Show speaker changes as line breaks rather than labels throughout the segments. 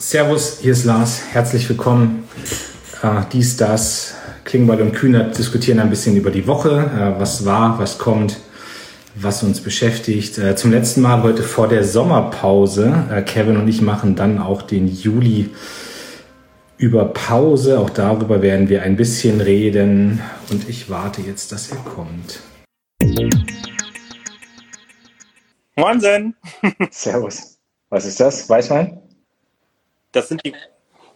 Servus, hier ist Lars. Herzlich willkommen. Äh, dies, das, Klingbeil und Kühner diskutieren ein bisschen über die Woche, äh, was war, was kommt, was uns beschäftigt. Äh, zum letzten Mal heute vor der Sommerpause. Äh, Kevin und ich machen dann auch den Juli über Pause. Auch darüber werden wir ein bisschen reden. Und ich warte jetzt, dass er kommt.
Moinsen!
Servus. Was ist das? Weißwein?
Das sind die,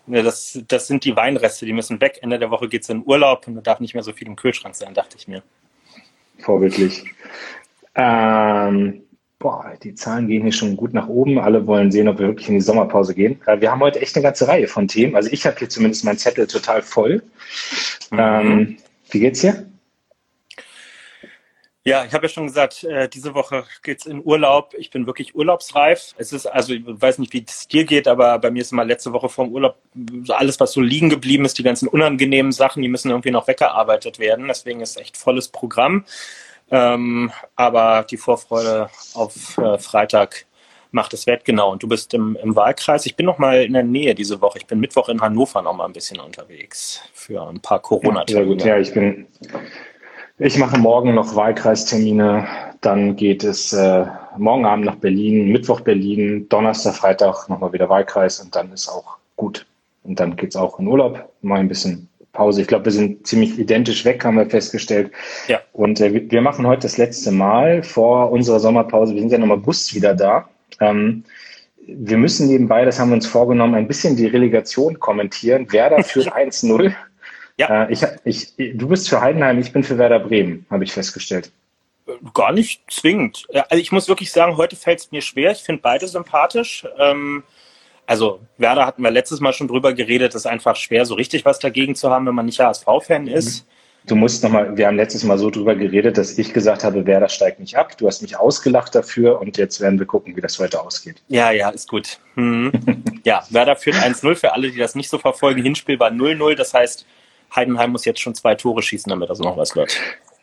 ne, das, das sind die Weinreste, die müssen weg. Ende der Woche geht es in Urlaub und da darf nicht mehr so viel im Kühlschrank sein, dachte ich mir.
Vorbildlich. Ähm, boah, die Zahlen gehen hier schon gut nach oben. Alle wollen sehen, ob wir wirklich in die Sommerpause gehen. Äh, wir haben heute echt eine ganze Reihe von Themen. Also ich habe hier zumindest meinen Zettel total voll. Mhm. Ähm, wie geht's dir?
Ja, ich habe ja schon gesagt, äh, diese Woche geht's in Urlaub. Ich bin wirklich urlaubsreif. Es ist, also ich weiß nicht, wie es dir geht, aber bei mir ist immer letzte Woche vom Urlaub alles, was so liegen geblieben ist, die ganzen unangenehmen Sachen, die müssen irgendwie noch weggearbeitet werden. Deswegen ist echt volles Programm. Ähm, aber die Vorfreude auf äh, Freitag macht es wert, genau. Und du bist im, im Wahlkreis. Ich bin noch mal in der Nähe diese Woche. Ich bin Mittwoch in Hannover noch mal ein bisschen unterwegs für ein paar Corona-Termine.
Ja, ja, ich bin ich mache morgen noch Wahlkreistermine. Dann geht es äh, morgen Abend nach Berlin, Mittwoch Berlin, Donnerstag, Freitag nochmal wieder Wahlkreis und dann ist auch gut. Und dann geht's auch in Urlaub, mal ein bisschen Pause. Ich glaube, wir sind ziemlich identisch weg, haben wir festgestellt. Ja. Und äh, wir machen heute das letzte Mal vor unserer Sommerpause. Wir sind ja noch im August wieder da. Ähm, wir müssen nebenbei, das haben wir uns vorgenommen, ein bisschen die Relegation kommentieren. Werder führt 1-0. Ja. Äh, ich, ich, du bist für Heidenheim, ich bin für Werder Bremen, habe ich festgestellt.
Gar nicht zwingend. Also ich muss wirklich sagen, heute fällt es mir schwer. Ich finde beide sympathisch. Ähm, also Werder hatten wir letztes Mal schon drüber geredet, es ist einfach schwer, so richtig was dagegen zu haben, wenn man nicht HSV-Fan ist.
Du musst nochmal, wir haben letztes Mal so drüber geredet, dass ich gesagt habe, Werder steigt nicht ab. Du hast mich ausgelacht dafür und jetzt werden wir gucken, wie das heute ausgeht.
Ja, ja, ist gut. Hm. ja, Werder führt 1-0 für alle, die das nicht so verfolgen. Hinspiel war 0-0, das heißt, Heidenheim muss jetzt schon zwei Tore schießen, damit das noch was wird.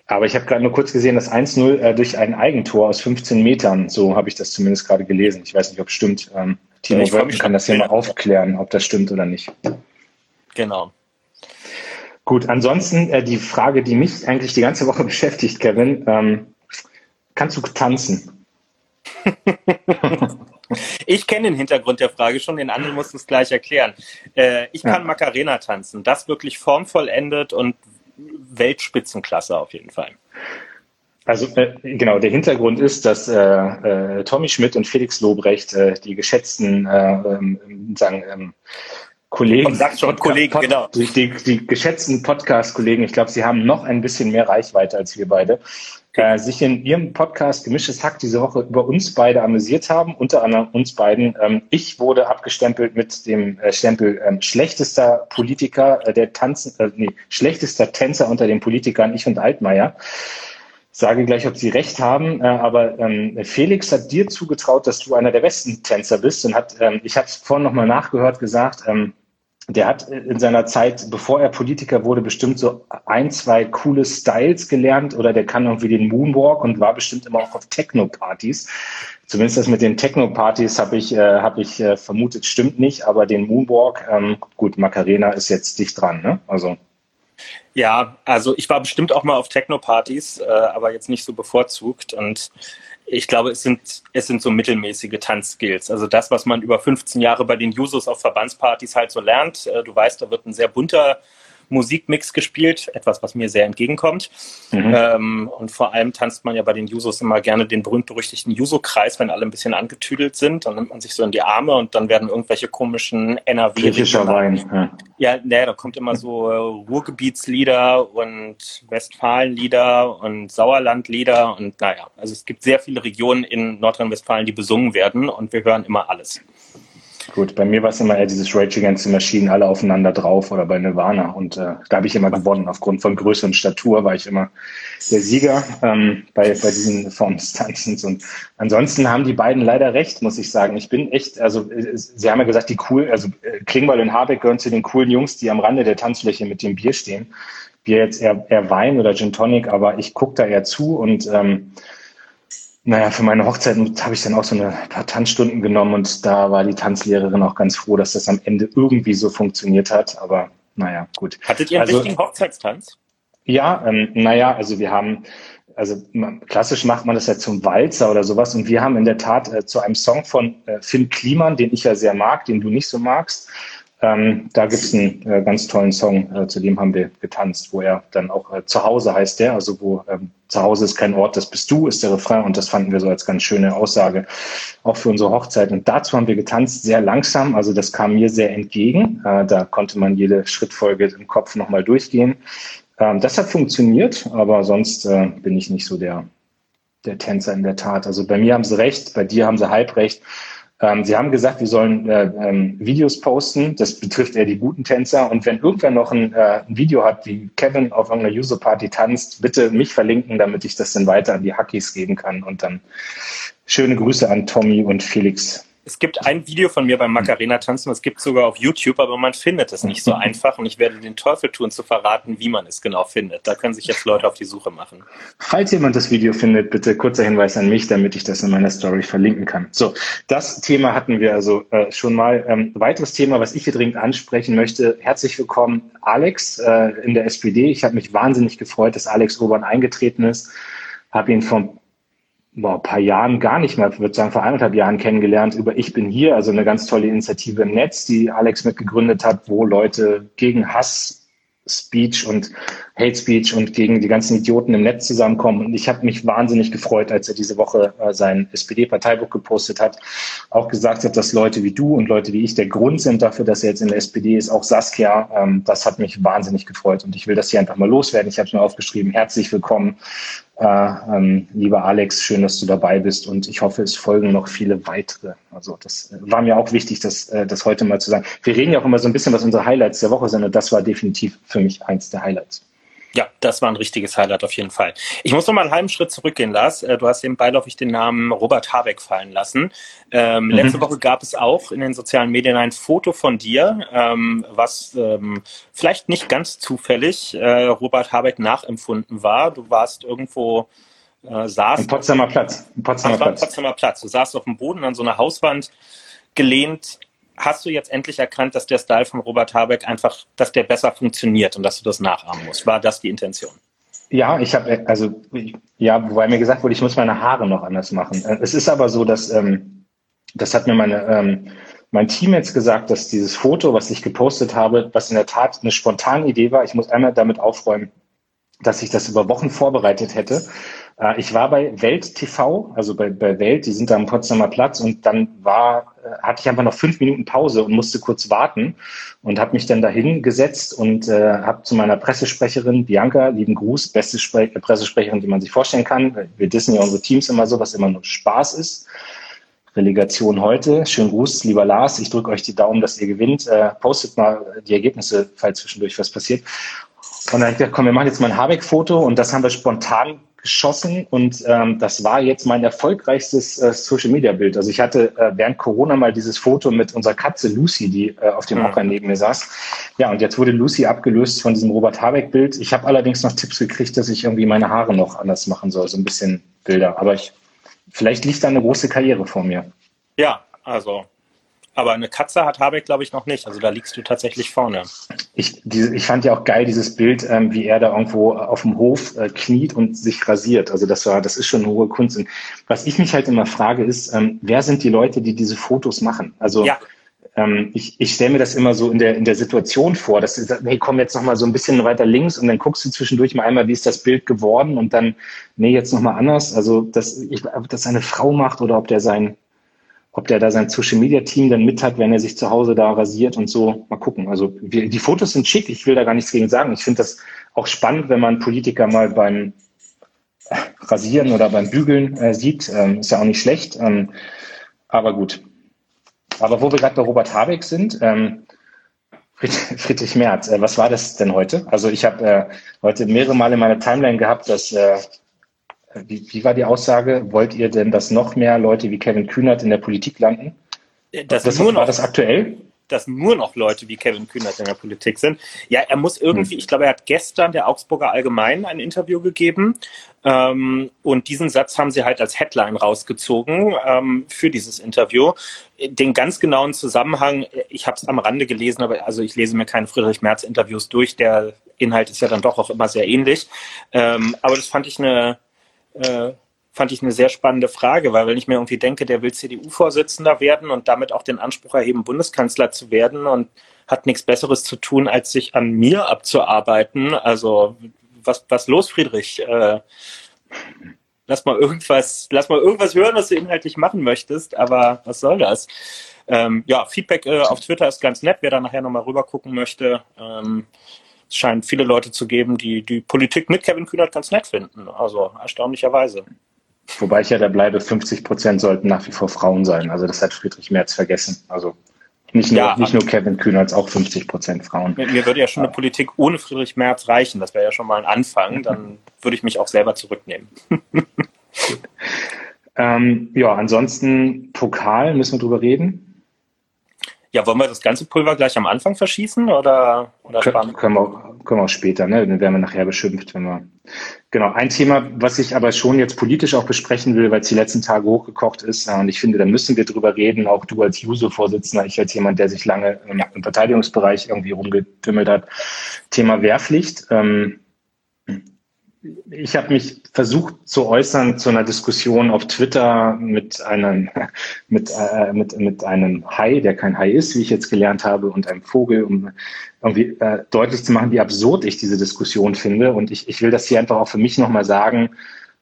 Aber ich habe gerade nur kurz gesehen, das 1-0 äh, durch ein Eigentor aus 15 Metern. So habe ich das zumindest gerade gelesen. Ich weiß nicht, ob es stimmt. Ähm, Timo ja, Wölken kann das hier mal aufklären, ob das stimmt oder nicht.
Genau.
Gut, ansonsten äh, die Frage, die mich eigentlich die ganze Woche beschäftigt, Kevin. Ähm, kannst du tanzen?
Ich kenne den Hintergrund der Frage schon, den anderen musst du es gleich erklären. Äh, ich kann ja. Macarena tanzen, das wirklich formvollendet und Weltspitzenklasse auf jeden Fall.
Also äh, genau, der Hintergrund ist, dass äh, äh, Tommy Schmidt und Felix Lobrecht, äh, die geschätzten äh, ähm, sagen, ähm, Kollegen,
sagt schon Kollegen, genau.
Die, die, die geschätzten Podcast-Kollegen, ich glaube, sie haben noch ein bisschen mehr Reichweite als wir beide, äh, sich in ihrem Podcast Gemischtes Hack diese Woche über uns beide amüsiert haben, unter anderem uns beiden. Ähm, ich wurde abgestempelt mit dem äh, Stempel ähm, schlechtester Politiker, äh, der tanzen, äh, nee, schlechtester Tänzer unter den Politikern, ich und Altmaier. Sage gleich, ob Sie recht haben, äh, aber ähm, Felix hat dir zugetraut, dass du einer der besten Tänzer bist und hat, ähm, ich habe es vorhin nochmal nachgehört, gesagt, ähm, der hat in seiner Zeit, bevor er Politiker wurde, bestimmt so ein, zwei coole Styles gelernt oder der kann irgendwie den Moonwalk und war bestimmt immer auch auf Techno-Partys. Zumindest das mit den Techno-Partys habe ich, äh, hab ich äh, vermutet, stimmt nicht, aber den Moonwalk, ähm, gut, Macarena ist jetzt dicht dran, ne? Also.
Ja, also ich war bestimmt auch mal auf Techno-Partys, äh, aber jetzt nicht so bevorzugt und ich glaube, es sind, es sind so mittelmäßige Tanzskills. Also das, was man über 15 Jahre bei den Jusos auf Verbandspartys halt so lernt. Äh, du weißt, da wird ein sehr bunter Musikmix gespielt, etwas, was mir sehr entgegenkommt. Mhm. Ähm, und vor allem tanzt man ja bei den Jusos immer gerne den berühmt-berüchtigten Juso-Kreis, wenn alle ein bisschen angetüdelt sind. Dann nimmt man sich so in die Arme und dann werden irgendwelche komischen NRW.
Griechischer Wein.
Ja, ja nee, da kommt immer so äh, Ruhrgebietslieder und Westfalenlieder und Sauerlandlieder und naja, also es gibt sehr viele Regionen in Nordrhein-Westfalen, die besungen werden und wir hören immer alles.
Gut, bei mir war es immer eher dieses Rage Against the Machine, alle aufeinander drauf oder bei Nirvana. Und äh, da habe ich immer gewonnen. Aufgrund von Größe und Statur war ich immer der Sieger ähm, bei, bei diesen Tanzens. Und ansonsten haben die beiden leider recht, muss ich sagen. Ich bin echt, also äh, sie haben ja gesagt, die cool, also äh, und Habeck gehören zu den coolen Jungs, die am Rande der Tanzfläche mit dem Bier stehen. Bier jetzt eher, eher Wein oder Gin Tonic, aber ich gucke da eher zu und ähm, Naja, für meine Hochzeit habe ich dann auch so eine paar Tanzstunden genommen und da war die Tanzlehrerin auch ganz froh, dass das am Ende irgendwie so funktioniert hat. Aber naja, gut.
Hattet ihr einen also, richtigen Hochzeitstanz?
Ja, ähm, naja, also wir haben, also klassisch macht man das ja zum Walzer oder sowas und wir haben in der Tat äh, zu einem Song von äh, Finn Kliman, den ich ja sehr mag, den du nicht so magst, ähm, da gibt's einen äh, ganz tollen Song, äh, zu dem haben wir getanzt, wo er dann auch äh, zu Hause heißt der, also wo ähm, zu Hause ist kein Ort, das bist du, ist der Refrain und das fanden wir so als ganz schöne Aussage auch für unsere Hochzeit. Und dazu haben wir getanzt, sehr langsam, also das kam mir sehr entgegen. Äh, da konnte man jede Schrittfolge im Kopf nochmal durchgehen. Ähm, das hat funktioniert, aber sonst äh, bin ich nicht so der, der Tänzer in der Tat. Also bei mir haben sie recht, bei dir haben sie halb recht. Ähm, sie haben gesagt, wir sollen äh, ähm, Videos posten. Das betrifft eher die guten Tänzer. Und wenn irgendwer noch ein, äh, ein Video hat, wie Kevin auf irgendeiner User Party tanzt, bitte mich verlinken, damit ich das dann weiter an die Hackies geben kann. Und dann schöne Grüße an Tommy und Felix
es gibt ein Video von mir beim Macarena tanzen, das gibt es sogar auf YouTube, aber man findet es nicht so einfach und ich werde den Teufel tun zu verraten, wie man es genau findet. Da können sich jetzt Leute auf die Suche machen.
Falls jemand das Video findet, bitte kurzer Hinweis an mich, damit ich das in meiner Story verlinken kann. So, das Thema hatten wir also äh, schon mal. Ähm, weiteres Thema, was ich hier dringend ansprechen möchte. Herzlich willkommen, Alex äh, in der SPD. Ich habe mich wahnsinnig gefreut, dass Alex Obern eingetreten ist. Habe ihn vor boah, ein paar Jahren gar nicht mehr, würde sagen vor eineinhalb Jahren kennengelernt über Ich bin hier, also eine ganz tolle Initiative im Netz, die Alex mitgegründet hat, wo Leute gegen Hass Speech und Hate Speech und gegen die ganzen Idioten im Netz zusammenkommen. Und ich habe mich wahnsinnig gefreut, als er diese Woche äh, sein SPD-Parteibuch gepostet hat, auch gesagt hat, dass Leute wie du und Leute wie ich der Grund sind dafür, dass er jetzt in der SPD ist, auch Saskia. Ähm, das hat mich wahnsinnig gefreut und ich will das hier einfach mal loswerden. Ich habe es mir aufgeschrieben. Herzlich willkommen äh, ähm, lieber Alex, schön, dass du dabei bist und ich hoffe, es folgen noch viele weitere. Also das äh, war mir auch wichtig, das, äh, das heute mal zu sagen. Wir reden ja auch immer so ein bisschen, was unsere Highlights der Woche sind und das war definitiv für mich eins der Highlights.
Ja, das war ein richtiges Highlight auf jeden Fall. Ich muss noch mal einen halben Schritt zurückgehen, Lars. Äh, du hast eben beiläufig den Namen Robert Habeck fallen lassen. Ähm, mhm. Letzte Woche gab es auch in den sozialen Medien ein Foto von dir, ähm, was ähm, vielleicht nicht ganz zufällig äh, Robert Habeck nachempfunden war. Du warst irgendwo
äh, saß. Am Potsdamer Platz.
Am Potsdamer, Platz. Potsdamer Platz. Du saßt auf dem Boden an so einer Hauswand gelehnt hast du jetzt endlich erkannt, dass der Style von Robert Habeck einfach, dass der besser funktioniert und dass du das nachahmen musst? War das die Intention?
Ja, ich habe, also, ja, wobei mir gesagt wurde, ich muss meine Haare noch anders machen. Äh, es ist aber so, dass, ähm, das hat mir meine, ähm, mein Team jetzt gesagt, dass dieses Foto, was ich gepostet habe, was in der Tat eine spontane Idee war, ich muss einmal damit aufräumen, dass ich das über Wochen vorbereitet hätte. Äh, ich war bei Welt TV, also bei, bei Welt, die sind da am Potsdamer Platz und dann war, äh, hatte ich einfach noch fünf Minuten Pause und musste kurz warten und habe mich dann dahin gesetzt und äh, habe zu meiner Pressesprecherin Bianca, lieben Gruß, beste Spre Pressesprecherin, die man sich vorstellen kann. Wir dissen ja unsere Teams immer so, was immer nur Spaß ist. Relegation heute. Schönen Gruß, lieber Lars. Ich drücke euch die Daumen, dass ihr gewinnt. Äh, postet mal die Ergebnisse, falls zwischendurch was passiert. Und dann habe ich gedacht, komm, wir machen jetzt mal ein Habeck-Foto und das haben wir spontan geschossen und ähm, das war jetzt mein erfolgreichstes äh, Social-Media-Bild. Also ich hatte äh, während Corona mal dieses Foto mit unserer Katze Lucy, die äh, auf dem Hocker mhm. neben mir saß. Ja, und jetzt wurde Lucy abgelöst von diesem Robert Habeck-Bild. Ich habe allerdings noch Tipps gekriegt, dass ich irgendwie meine Haare noch anders machen soll, so ein bisschen Bilder. Aber ich, vielleicht liegt da eine große Karriere vor mir.
Ja, also aber eine Katze hat Habeck, glaube ich, noch nicht. Also da liegst du tatsächlich vorne.
Ich, diese, ich fand ja auch geil dieses Bild, ähm, wie er da irgendwo auf dem Hof äh, kniet und sich rasiert. Also das war, das ist schon eine hohe Kunst. Und was ich mich halt immer frage, ist, ähm, wer sind die Leute, die diese Fotos machen? Also ja. ähm, ich, ich stelle mir das immer so in der, in der Situation vor, dass du sagst, hey, komm jetzt noch mal so ein bisschen weiter links und dann guckst du zwischendurch mal einmal, wie ist das Bild geworden und dann, nee, jetzt noch mal anders. Also das, ich, ob das seine Frau macht oder ob der sein ob der da sein Social Media Team dann mit hat, wenn er sich zu Hause da rasiert und so. Mal gucken. Also wir, die Fotos sind schick. Ich will da gar nichts gegen sagen. Ich finde das auch spannend, wenn man Politiker mal beim Rasieren oder beim Bügeln äh, sieht. Ähm, ist ja auch nicht schlecht. Ähm, aber gut. Aber wo wir gerade bei Robert Habeck sind, ähm, Friedrich Merz, äh, was war das denn heute? Also ich habe äh, heute mehrere Male in meiner Timeline gehabt, dass äh, wie, wie war die Aussage? Wollt ihr denn, dass noch mehr Leute wie Kevin Kühnert in der Politik landen?
Das, das ist nur noch, war das aktuell? dass nur noch Leute wie Kevin Kühnert in der Politik sind. Ja, er muss irgendwie, hm. ich glaube, er hat gestern der Augsburger Allgemeinen ein Interview gegeben ähm, und diesen Satz haben sie halt als Headline rausgezogen ähm, für dieses Interview. Den ganz genauen Zusammenhang, ich habe es am Rande gelesen, aber also ich lese mir keine Friedrich Merz Interviews durch. Der Inhalt ist ja dann doch auch immer sehr ähnlich. Ähm, aber das fand ich eine äh, fand ich eine sehr spannende Frage, weil wenn ich mir irgendwie denke, der will CDU-Vorsitzender werden und damit auch den Anspruch erheben, Bundeskanzler zu werden und hat nichts Besseres zu tun, als sich an mir abzuarbeiten. Also was, was los, Friedrich? Äh, lass mal irgendwas, lass mal irgendwas hören, was du inhaltlich machen möchtest, aber was soll das? Ähm, ja, Feedback äh, auf Twitter ist ganz nett, wer da nachher nochmal rüber gucken möchte. Ähm, es scheint viele Leute zu geben, die die Politik mit Kevin Kühnert ganz nett finden. Also erstaunlicherweise.
Wobei ich ja da bleibe, 50 Prozent sollten nach wie vor Frauen sein. Also das hat Friedrich Merz vergessen. Also nicht nur, ja, nicht nur Kevin Kühnert, auch 50 Prozent Frauen.
Mir würde ja schon eine Politik ohne Friedrich Merz reichen. Das wäre ja schon mal ein Anfang. Dann würde ich mich auch selber zurücknehmen.
ähm, ja, ansonsten Pokal, müssen wir drüber reden?
Ja, wollen wir das ganze Pulver gleich am Anfang verschießen oder, oder
Kön können, wir, können wir auch später, ne? Dann werden wir nachher beschimpft, wenn wir. Genau, ein Thema, was ich aber schon jetzt politisch auch besprechen will, weil es die letzten Tage hochgekocht ist, und ich finde, da müssen wir drüber reden, auch du als Juso-Vorsitzender, ich als jemand, der sich lange im Verteidigungsbereich irgendwie rumgetümmelt hat. Thema Wehrpflicht. Ähm, ich habe mich versucht zu äußern zu einer Diskussion auf Twitter mit einem mit, äh, mit, mit einem Hai, der kein Hai ist, wie ich jetzt gelernt habe, und einem Vogel, um irgendwie äh, deutlich zu machen, wie absurd ich diese Diskussion finde. Und ich, ich will das hier einfach auch für mich nochmal sagen.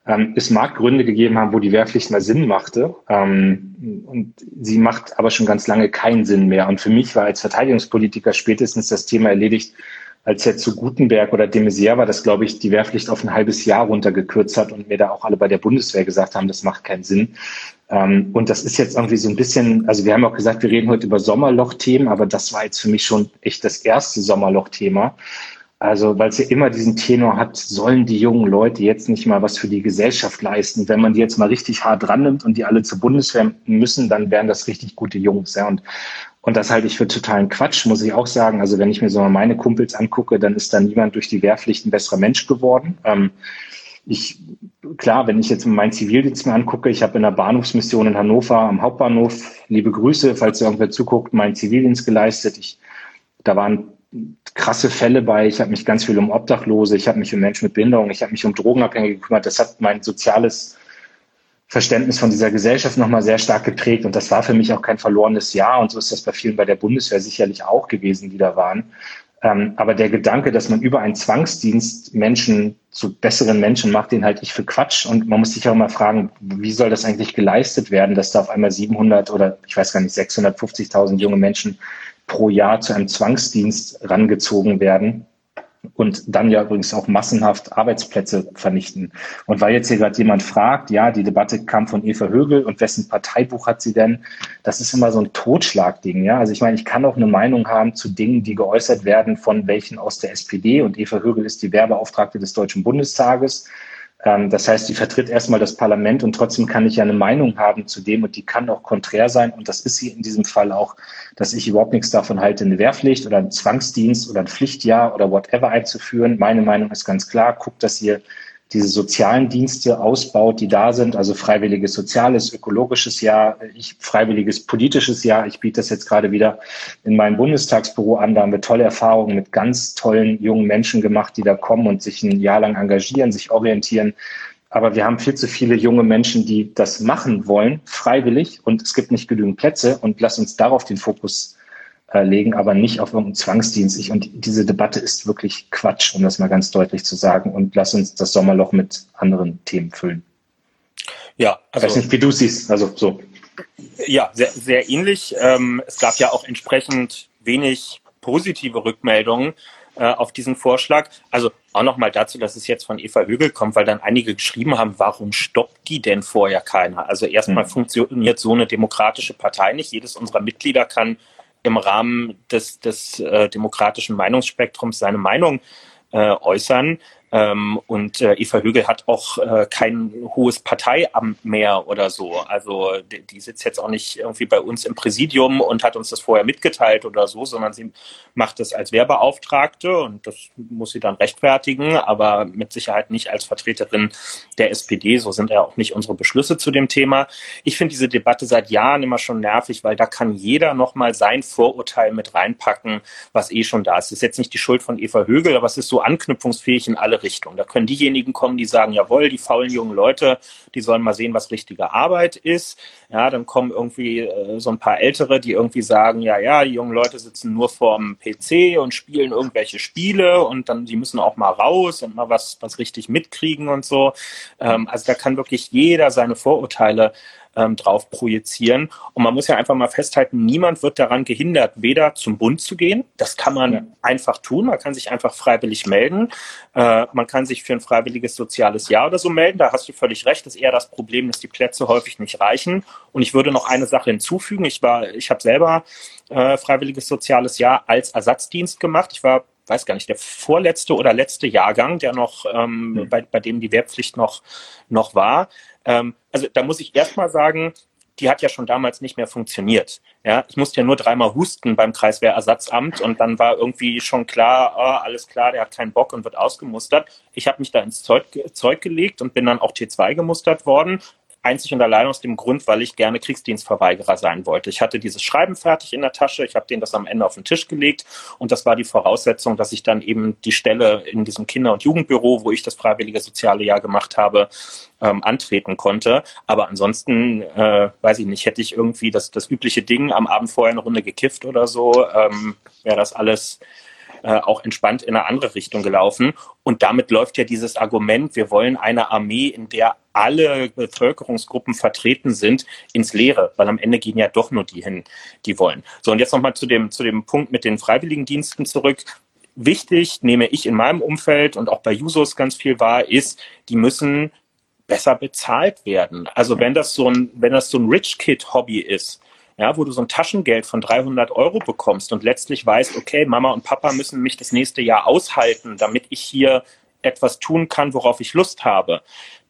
Ähm, es mag Gründe gegeben haben, wo die Wehrpflicht mal Sinn machte. Ähm, und sie macht aber schon ganz lange keinen Sinn mehr. Und für mich war als Verteidigungspolitiker spätestens das Thema erledigt, als er zu Gutenberg oder de Maizière war, das glaube ich die Wehrpflicht auf ein halbes Jahr runtergekürzt hat und mir da auch alle bei der Bundeswehr gesagt haben, das macht keinen Sinn. Ähm, und das ist jetzt irgendwie so ein bisschen, also wir haben auch gesagt, wir reden heute über Sommerloch-Themen, aber das war jetzt für mich schon echt das erste Sommerloch-Thema. Also, weil es ja immer diesen Tenor hat, sollen die jungen Leute jetzt nicht mal was für die Gesellschaft leisten? Wenn man die jetzt mal richtig hart dran nimmt und die alle zur Bundeswehr müssen, dann wären das richtig gute Jungs. Ja. Und und das halte ich für totalen Quatsch, muss ich auch sagen. Also wenn ich mir so meine Kumpels angucke, dann ist da niemand durch die Wehrpflicht ein besserer Mensch geworden. Ähm, ich, klar, wenn ich jetzt meinen Zivildienst mir angucke, ich habe in der Bahnhofsmission in Hannover am Hauptbahnhof, liebe Grüße, falls irgendwer zuguckt, meinen Zivildienst geleistet. Ich, da waren krasse Fälle bei. Ich habe mich ganz viel um Obdachlose, ich habe mich um Menschen mit Behinderung, ich habe mich um Drogenabhängige gekümmert. Das hat mein soziales Verständnis von dieser Gesellschaft nochmal sehr stark geprägt. Und das war für mich auch kein verlorenes Jahr. Und so ist das bei vielen bei der Bundeswehr sicherlich auch gewesen, die da waren. Ähm, aber der Gedanke, dass man über einen Zwangsdienst Menschen zu besseren Menschen macht, den halte ich für Quatsch. Und man muss sich auch mal fragen, wie soll das eigentlich geleistet werden, dass da auf einmal 700 oder ich weiß gar nicht, 650.000 junge Menschen pro Jahr zu einem Zwangsdienst rangezogen werden und dann ja übrigens auch massenhaft Arbeitsplätze vernichten. Und weil jetzt hier gerade jemand fragt, ja, die Debatte kam von Eva Högel und wessen Parteibuch hat sie denn? Das ist immer so ein Totschlagding, ja. Also ich meine, ich kann auch eine Meinung haben zu Dingen, die geäußert werden von welchen aus der SPD und Eva Högel ist die Werbeauftragte des Deutschen Bundestages. Ähm, das heißt, die vertritt erstmal das Parlament und trotzdem kann ich ja eine Meinung haben zu dem und die kann auch konträr sein. Und das ist sie in diesem Fall auch, dass ich überhaupt nichts davon halte, eine Wehrpflicht oder einen Zwangsdienst oder ein Pflichtjahr oder whatever einzuführen. Meine Meinung ist ganz klar, guckt, dass ihr diese sozialen Dienste ausbaut, die da sind, also freiwilliges soziales, ökologisches Jahr, ich, freiwilliges politisches Jahr. Ich biete das jetzt gerade wieder in meinem Bundestagsbüro an. Da haben wir tolle Erfahrungen mit ganz tollen jungen Menschen gemacht, die da kommen und sich ein Jahr lang engagieren, sich orientieren. Aber wir haben viel zu viele junge Menschen, die das machen wollen, freiwillig, und es gibt nicht genügend Plätze. Und lass uns darauf den Fokus äh, legen, aber nicht auf irgendeinen Zwangsdienst. Ich, und diese Debatte ist wirklich Quatsch, um das mal ganz deutlich zu sagen. Und lass uns das Sommerloch mit anderen Themen füllen.
Ja,
also. Ich weiß nicht, wie du siehst. Also so.
Ja, sehr, sehr ähnlich. Ähm, es gab ja auch entsprechend wenig positive Rückmeldungen äh, auf diesen Vorschlag. Also auch nochmal dazu, dass es jetzt von Eva Högel kommt, weil dann einige geschrieben haben, warum stoppt die denn vorher keiner? Also erstmal mhm. funktioniert so eine demokratische Partei nicht. Jedes unserer Mitglieder kann im Rahmen des, des äh, demokratischen Meinungsspektrums seine Meinung äh, äußern. Ähm, und äh, Eva Högel hat auch äh, kein hohes Parteiamt mehr oder so. Also die, die, sitzt jetzt auch nicht irgendwie bei uns im Präsidium und hat uns das vorher mitgeteilt oder so, sondern sie macht das als Wehrbeauftragte und das muss sie dann rechtfertigen, aber mit Sicherheit nicht als Vertreterin der SPD. So sind ja auch nicht unsere Beschlüsse zu dem Thema. Ich finde diese Debatte seit Jahren immer schon nervig, weil da kann jeder nochmal sein Vorurteil mit reinpacken, was eh schon da ist. Das ist jetzt nicht die Schuld von Eva Högel, aber es ist so anknüpfungsfähig in alle Richtung. Da können diejenigen kommen, die sagen, jawohl, die faulen jungen Leute, die sollen mal sehen, was richtige Arbeit ist. Ja, dann kommen irgendwie äh, so ein paar Ältere, die irgendwie sagen, ja, ja, die jungen Leute sitzen nur vorm PC und spielen irgendwelche Spiele und dann, die müssen auch mal raus und mal was, was richtig mitkriegen und so. Ähm, also da kann wirklich jeder seine Vorurteile ähm, drauf projizieren. Und man muss ja einfach mal festhalten, niemand wird daran gehindert, weder zum Bund zu gehen, das kann man ja. einfach tun, man kann sich einfach freiwillig melden, äh, man kann sich für ein freiwilliges soziales Jahr oder so melden, da hast du völlig recht, das ist eher das Problem, dass die Plätze häufig nicht reichen. Und ich würde noch eine Sache hinzufügen, ich war, ich habe selber äh, freiwilliges soziales Jahr als Ersatzdienst gemacht. Ich war weiß gar nicht, der vorletzte oder letzte Jahrgang, der noch, ähm, mhm. bei, bei dem die Wehrpflicht noch, noch war. Ähm, also da muss ich erstmal sagen, die hat ja schon damals nicht mehr funktioniert. Ja, ich musste ja nur dreimal husten beim Kreiswehrersatzamt und dann war irgendwie schon klar, oh, alles klar, der hat keinen Bock und wird ausgemustert. Ich habe mich da ins Zeug, Zeug gelegt und bin dann auch T2 gemustert worden, einzig und allein aus dem Grund, weil ich gerne Kriegsdienstverweigerer sein wollte. Ich hatte dieses Schreiben fertig in der Tasche, ich habe denen das am Ende auf den Tisch gelegt und das war die Voraussetzung, dass ich dann eben die Stelle in diesem Kinder- und Jugendbüro, wo ich das freiwillige soziale Jahr gemacht habe, ähm, antreten konnte. Aber ansonsten, äh, weiß ich nicht, hätte ich irgendwie das, das übliche Ding am Abend vorher eine Runde gekifft oder so, ähm, wäre das alles äh, auch entspannt in eine andere Richtung gelaufen. Und damit läuft ja dieses Argument, wir wollen eine Armee, in der alle Bevölkerungsgruppen vertreten sind, ins Leere, weil am Ende gehen ja doch nur die hin, die wollen. So, und jetzt nochmal zu dem, zu dem Punkt mit den Freiwilligendiensten zurück. Wichtig, nehme ich in meinem Umfeld und auch bei Jusos ganz viel wahr, ist, die müssen besser bezahlt werden. Also wenn das so ein, wenn das so ein Rich Kid Hobby ist, ja, wo du so ein Taschengeld von 300 Euro bekommst und letztlich weißt, okay, Mama und Papa müssen mich das nächste Jahr aushalten, damit ich hier etwas tun kann, worauf ich Lust habe,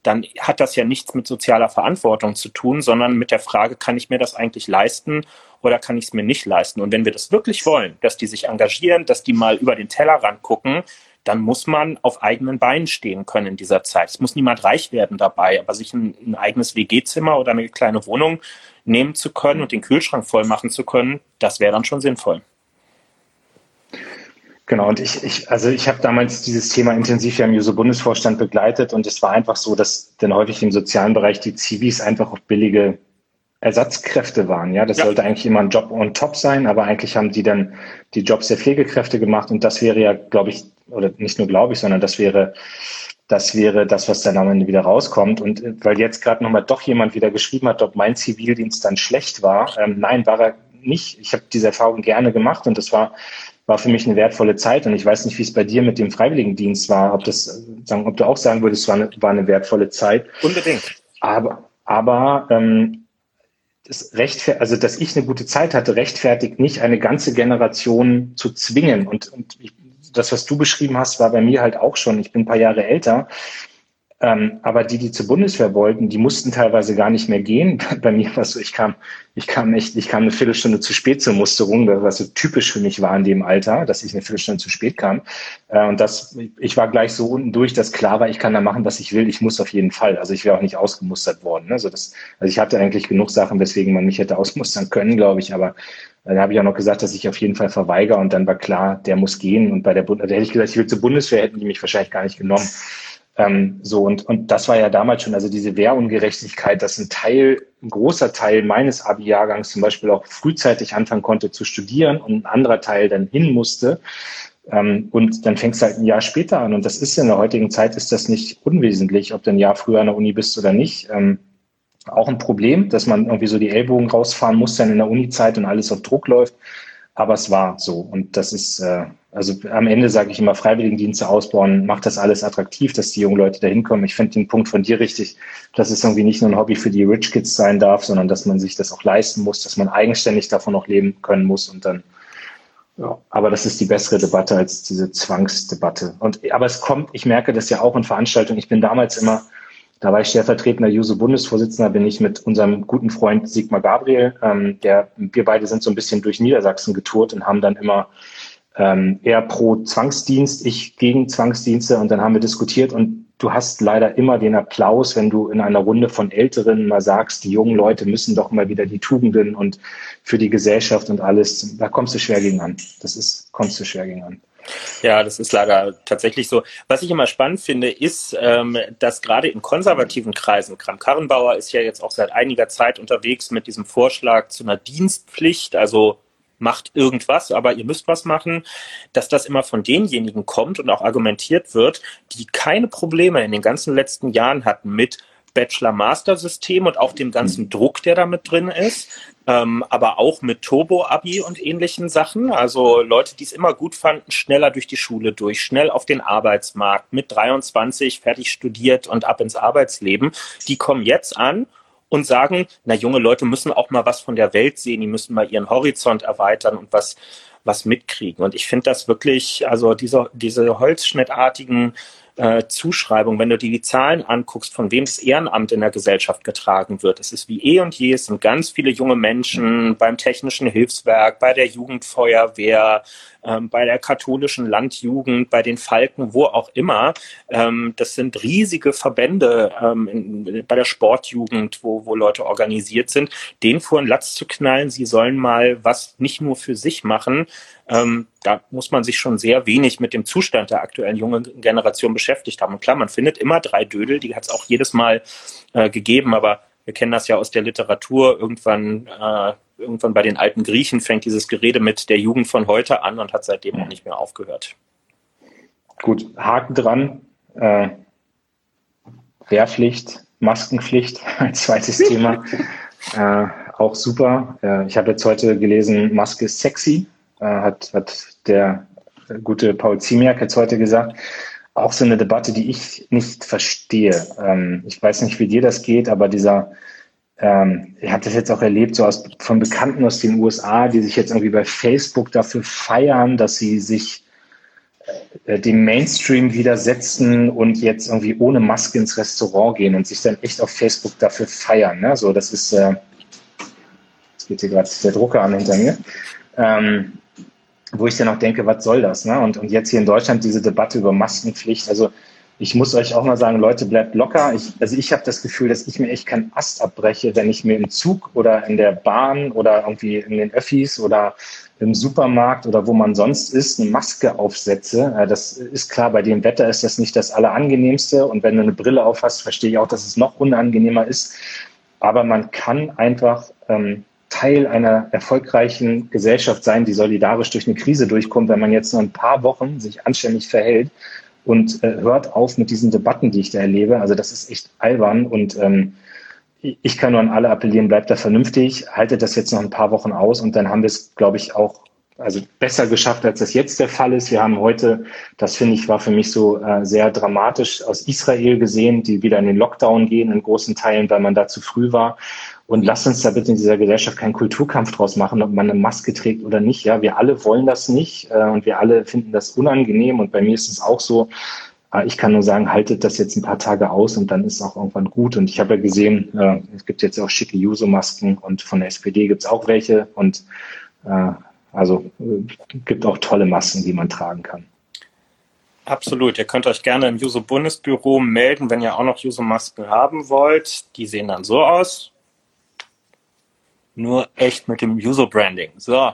dann hat das ja nichts mit sozialer Verantwortung zu tun, sondern mit der Frage, kann ich mir das eigentlich leisten oder kann ich es mir nicht leisten? Und wenn wir das wirklich wollen, dass die sich engagieren, dass die mal über den Tellerrand gucken, dann muss man auf eigenen Beinen stehen können in dieser Zeit. Es muss niemand reich werden dabei, aber sich ein, ein eigenes WG-Zimmer oder eine kleine Wohnung nehmen zu können und den Kühlschrank voll machen zu können, das wäre dann schon sinnvoll.
Genau, und ich, ich also ich habe damals dieses Thema intensiv ja im Juso-Bundesvorstand begleitet und es war einfach so, dass dann häufig im sozialen Bereich die Zivis einfach auch billige Ersatzkräfte waren. Ja, das ja. sollte eigentlich immer ein Job on top sein, aber eigentlich haben die dann die Jobs der Pflegekräfte gemacht und das wäre ja, glaube ich, oder nicht nur glaube ich, sondern das wäre das wäre das, was dann am Ende wieder rauskommt. Und äh, weil jetzt gerade nochmal doch jemand wieder geschrieben hat, ob mein Zivildienst dann schlecht war. Ähm, nein, war er nicht. Ich habe diese Erfahrung gerne gemacht und das war, war für mich eine wertvolle Zeit. Und ich weiß nicht, wie es bei dir mit dem Freiwilligendienst war, ob das, sagen, ob du auch sagen würdest, es war eine, war eine wertvolle Zeit.
Unbedingt.
Aber, aber ähm, das rechtfer also dass ich eine gute Zeit hatte, rechtfertigt nicht, eine ganze Generation zu zwingen. Und, und ich das, was du beschrieben hast, war bei mir halt auch schon. Ich bin ein paar Jahre älter. Ähm, aber die, die zur Bundeswehr wollten, die mussten teilweise gar nicht mehr gehen. Bei mir war es so, ich kam, ich kam echt, ich kam eine Viertelstunde zu spät zur Musterung, was so typisch für mich war in dem Alter, dass ich eine Viertelstunde zu spät kam. Äh, und das, ich war gleich so unten durch, dass klar war, ich kann da machen, was ich will. Ich muss auf jeden Fall. Also ich wäre auch nicht ausgemustert worden. Also das, also ich hatte eigentlich genug Sachen, weswegen man mich hätte ausmustern können, glaube ich. Aber äh, da habe ich auch noch gesagt, dass ich auf jeden Fall verweigere und dann war klar, der muss gehen. Und bei der Bund da hätte ich gesagt, ich will zur Bundeswehr, hätten die mich wahrscheinlich gar nicht genommen. Ähm, so, und, und das war ja damals schon, also diese Wehrungerechtigkeit, dass ein Teil, ein großer Teil meines Abi-Jahrgangs zum Beispiel auch frühzeitig anfangen konnte zu studieren und ein anderer Teil dann hin musste. Ähm, und dann fängst du halt ein Jahr später an. Und das ist in der heutigen Zeit ist das nicht unwesentlich, ob du ein Jahr früher an der Uni bist oder nicht. Ähm, auch ein Problem, dass man irgendwie so die Ellbogen rausfahren muss dann in der Uni-Zeit und alles auf Druck läuft. Aber es war so. Und das ist, äh, also am Ende sage ich immer, Freiwilligendienste ausbauen, macht das alles attraktiv, dass die jungen Leute da hinkommen. Ich finde den Punkt von dir richtig, dass es irgendwie nicht nur ein Hobby für die Rich Kids sein darf, sondern dass man sich das auch leisten muss, dass man eigenständig davon auch leben können muss und dann Ja, aber das ist die bessere Debatte als diese Zwangsdebatte. Und, aber es kommt, ich merke das ja auch in Veranstaltungen. Ich bin damals immer, da war ich stellvertretender Juso-Bundesvorsitzender, bin ich mit unserem guten Freund Sigmar Gabriel, ähm, der, wir beide sind so ein bisschen durch Niedersachsen getourt und haben dann immer ähm, er pro Zwangsdienst, ich gegen Zwangsdienste und dann haben wir diskutiert und du hast leider immer den Applaus, wenn du in einer Runde von Älteren mal sagst, die jungen Leute müssen doch mal wieder die Tugenden und für die Gesellschaft und alles, da kommst du schwer gegen an. Das ist, kommst du schwer gegen an.
Ja, das ist leider tatsächlich so. Was ich immer spannend finde, ist, ähm, dass gerade in konservativen Kreisen, Kram-Karrenbauer ist ja jetzt auch seit einiger Zeit unterwegs mit diesem Vorschlag zu einer Dienstpflicht, also macht irgendwas, aber ihr müsst was machen, dass das immer von denjenigen kommt und auch argumentiert wird, die keine Probleme in den ganzen letzten Jahren hatten mit Bachelor-Master-System und auch dem ganzen mhm. Druck, der da mit drin ist, ähm, aber auch mit Turbo-Abi und ähnlichen Sachen. Also Leute, die es immer gut fanden, schneller durch die Schule durch, schnell auf den Arbeitsmarkt, mit 23 fertig studiert und ab ins Arbeitsleben, die kommen jetzt an und sagen, na, junge Leute müssen auch mal was von der Welt sehen, die müssen mal ihren Horizont erweitern und was, was mitkriegen. Und ich finde das wirklich, also diese, diese holzschnittartigen äh, Zuschreibung, wenn du dir die Zahlen anguckst, von wem das Ehrenamt in der Gesellschaft getragen wird. Es ist wie eh und je, es sind ganz viele junge Menschen beim Technischen Hilfswerk, bei der Jugendfeuerwehr, ähm, bei der katholischen Landjugend, bei den Falken, wo auch immer. Ähm, das sind riesige Verbände ähm, in, bei der Sportjugend, wo, wo Leute organisiert sind. Den vor den Latz zu knallen, sie sollen mal was nicht nur für sich machen, ähm, da muss man sich schon sehr wenig mit dem Zustand der aktuellen jungen Generation beschäftigt haben. Und klar, man findet immer drei Dödel, die hat es auch jedes Mal äh, gegeben, aber wir kennen das ja aus der Literatur. Irgendwann, äh, irgendwann bei den alten Griechen fängt dieses Gerede mit der Jugend von heute an und hat seitdem auch nicht mehr aufgehört.
Gut, Haken dran. Äh, Wehrpflicht, Maskenpflicht, ein zweites Thema. Äh, auch super. Äh, ich habe jetzt heute gelesen, Maske ist sexy äh, hat, hat der gute Paul Ziemiak jetzt heute gesagt, auch so eine Debatte, die ich nicht verstehe. Ähm, ich weiß nicht, wie dir das geht, aber dieser, ähm, ich habe das jetzt auch erlebt, so aus, von Bekannten aus den USA, die sich jetzt irgendwie bei Facebook dafür feiern, dass sie sich äh, dem Mainstream widersetzen und jetzt irgendwie ohne Maske ins Restaurant gehen und sich dann echt auf Facebook dafür feiern. Ne? So, das ist, äh, jetzt geht hier gerade der Drucker an hinter mir. Ähm, wo ich dann auch denke, was soll das? Ne? Und, und jetzt hier in Deutschland diese Debatte über Maskenpflicht. Also ich muss euch auch mal sagen, Leute, bleibt locker. Ich, also ich habe das Gefühl, dass ich mir echt keinen Ast abbreche, wenn ich mir im Zug oder in der Bahn oder irgendwie in den Öffis oder im Supermarkt oder wo man sonst ist, eine Maske aufsetze. Das ist klar, bei dem Wetter ist das nicht das Allerangenehmste. Und wenn du eine Brille aufhast, verstehe ich auch, dass es noch unangenehmer ist. Aber man kann einfach ähm, Teil einer erfolgreichen Gesellschaft sein, die solidarisch durch eine Krise durchkommt, wenn man jetzt nur ein paar Wochen sich anständig verhält und äh, hört auf mit diesen Debatten, die ich da erlebe. Also das ist echt albern und ähm, ich kann nur an alle appellieren, bleibt da vernünftig, haltet das jetzt noch ein paar Wochen aus und dann haben wir es, glaube ich, auch also besser geschafft, als das jetzt der Fall ist. Wir haben heute, das finde ich, war für mich so äh, sehr dramatisch aus Israel gesehen, die wieder in den Lockdown gehen in großen Teilen, weil man da zu früh war. Und lasst uns da bitte in dieser Gesellschaft keinen Kulturkampf draus machen, ob man eine Maske trägt oder nicht. Ja, wir alle wollen das nicht äh, und wir alle finden das unangenehm. Und bei mir ist es auch so. Äh, ich kann nur sagen, haltet das jetzt ein paar Tage aus und dann ist es auch irgendwann gut. Und ich habe ja gesehen, äh, es gibt jetzt auch schicke Juso-Masken und von der SPD gibt es auch welche. Und äh, also äh, gibt auch tolle Masken, die man tragen kann.
Absolut. Ihr könnt euch gerne im Juso-Bundesbüro melden, wenn ihr auch noch Juso-Masken haben wollt. Die sehen dann so aus nur echt mit dem User-Branding. So.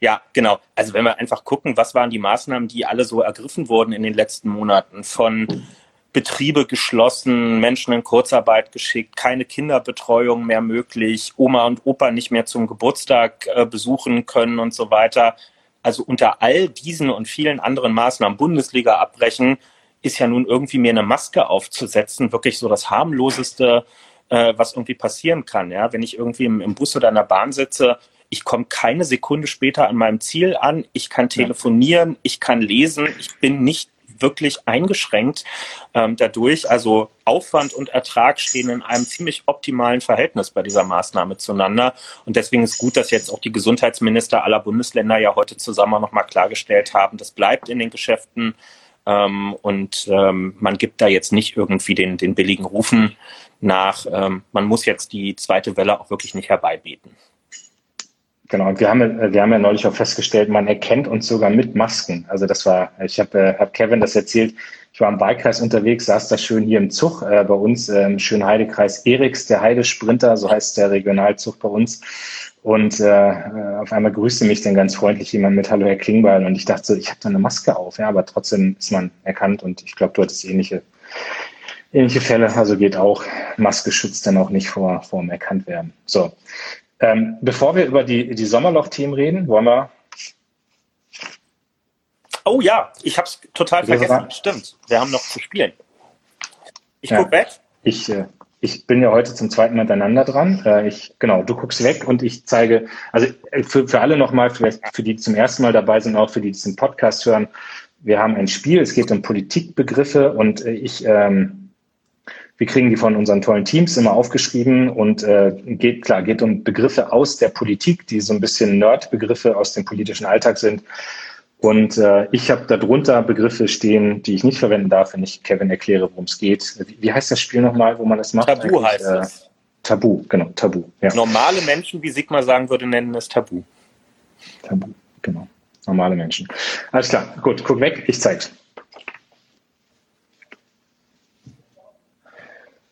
Ja, genau. Also wenn wir einfach gucken, was waren die Maßnahmen, die alle so ergriffen wurden in den letzten Monaten von Betriebe geschlossen, Menschen in Kurzarbeit geschickt, keine Kinderbetreuung mehr möglich, Oma und Opa nicht mehr zum Geburtstag äh, besuchen können und so weiter. Also unter all diesen und vielen anderen Maßnahmen, Bundesliga abbrechen, ist ja nun irgendwie mir eine Maske aufzusetzen, wirklich so das harmloseste äh, was irgendwie passieren kann. Ja? Wenn ich irgendwie im, im Bus oder in der Bahn sitze, ich komme keine Sekunde später an meinem Ziel an, ich kann telefonieren, ich kann lesen, ich bin nicht wirklich eingeschränkt ähm, dadurch. Also Aufwand und Ertrag stehen in einem ziemlich optimalen Verhältnis bei dieser Maßnahme zueinander. Und deswegen ist gut, dass jetzt auch die Gesundheitsminister aller Bundesländer ja heute zusammen nochmal klargestellt haben, das bleibt in den Geschäften. Ähm, und ähm, man gibt da jetzt nicht irgendwie den, den billigen Rufen nach. Ähm, man muss jetzt die zweite Welle auch wirklich nicht herbeibeten.
Genau, und wir haben, wir haben ja neulich auch festgestellt, man erkennt uns sogar mit Masken. Also das war, ich habe äh, hab Kevin das erzählt, ich war im Wahlkreis unterwegs, saß da schön hier im Zug äh, bei uns äh, im schönen Heidekreis Eriks, der Heidesprinter, so heißt der Regionalzug bei uns. Und äh, auf einmal grüßte mich dann ganz freundlich jemand mit Hallo Herr Klingbeil und ich dachte so, ich habe da eine Maske auf, ja, aber trotzdem ist man erkannt und ich glaube, du hattest ähnliche ähnliche Fälle, also geht auch, Maske schützt dann auch nicht vor, vor dem Erkanntwerden. So, ähm, bevor wir über die, die Sommerloch-Themen reden, wollen wir.
Oh ja, ich habe es total vergessen. War? Stimmt, wir haben noch zu spielen.
Ich ja, guck weg. Ich, äh, ich bin ja heute zum zweiten Mal miteinander dran. Äh, ich, genau, du guckst weg und ich zeige, also äh, für, für alle nochmal, vielleicht für die, die zum ersten Mal dabei sind, auch für die, die diesen Podcast hören. Wir haben ein Spiel, es geht um Politikbegriffe und äh, ich ähm, wir kriegen die von unseren tollen Teams immer aufgeschrieben und äh, geht klar, geht um Begriffe aus der Politik, die so ein bisschen Nerd-Begriffe aus dem politischen Alltag sind. Und äh, ich habe darunter Begriffe stehen, die ich nicht verwenden darf, wenn ich Kevin erkläre, worum es geht. Wie, wie, heißt das Spiel nochmal, wo man das macht?
Tabu heißt äh, es.
Tabu, genau, Tabu.
Ja. Normale Menschen, wie Sigmar sagen würde, nennen es Tabu.
Tabu, genau. Normale Menschen. Alles klar, gut, guck weg, ich zeig's.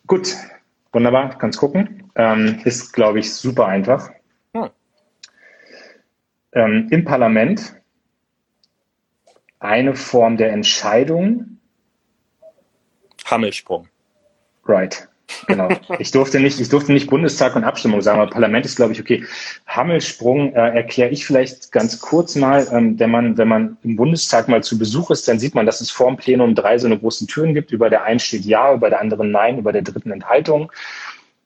Gut, wunderbar, kannst gucken. Ähm, ist, glaube ich, super einfach. Hm. Ähm, Im Parlament eine Form der Entscheidung.
Hammelsprung.
Right. Genau. Ich durfte nicht, ich durfte nicht Bundestag und Abstimmung sagen, aber Parlament ist, glaube ich, okay. Hammelsprung äh, erkläre ich vielleicht ganz kurz mal. Ähm, wenn man, wenn man im Bundestag mal zu Besuch ist, dann sieht man, dass es vor dem Plenum drei so eine großen Türen gibt. Über der einen steht Ja, über der anderen Nein, über der dritten Enthaltung.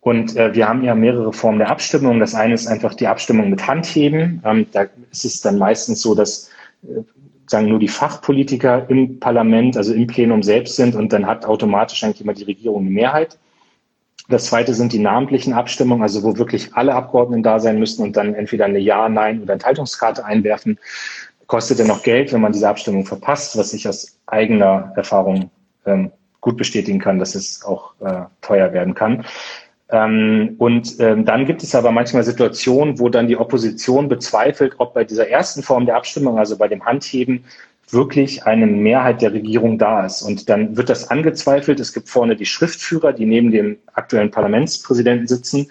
Und äh, wir haben ja mehrere Formen der Abstimmung. Das eine ist einfach die Abstimmung mit Handheben. Ähm, da ist es dann meistens so, dass äh, sagen nur die Fachpolitiker im Parlament, also im Plenum selbst sind und dann hat automatisch eigentlich immer die Regierung eine Mehrheit. Das zweite sind die namentlichen Abstimmungen, also wo wirklich alle Abgeordneten da sein müssen und dann entweder eine Ja, Nein oder Enthaltungskarte einwerfen. Kostet ja noch Geld, wenn man diese Abstimmung verpasst, was ich aus eigener Erfahrung ähm, gut bestätigen kann, dass es auch äh, teuer werden kann. Ähm, und ähm, dann gibt es aber manchmal Situationen, wo dann die Opposition bezweifelt, ob bei dieser ersten Form der Abstimmung, also bei dem Handheben, wirklich eine Mehrheit der Regierung da ist. Und dann wird das angezweifelt. Es gibt vorne die Schriftführer, die neben dem aktuellen Parlamentspräsidenten sitzen.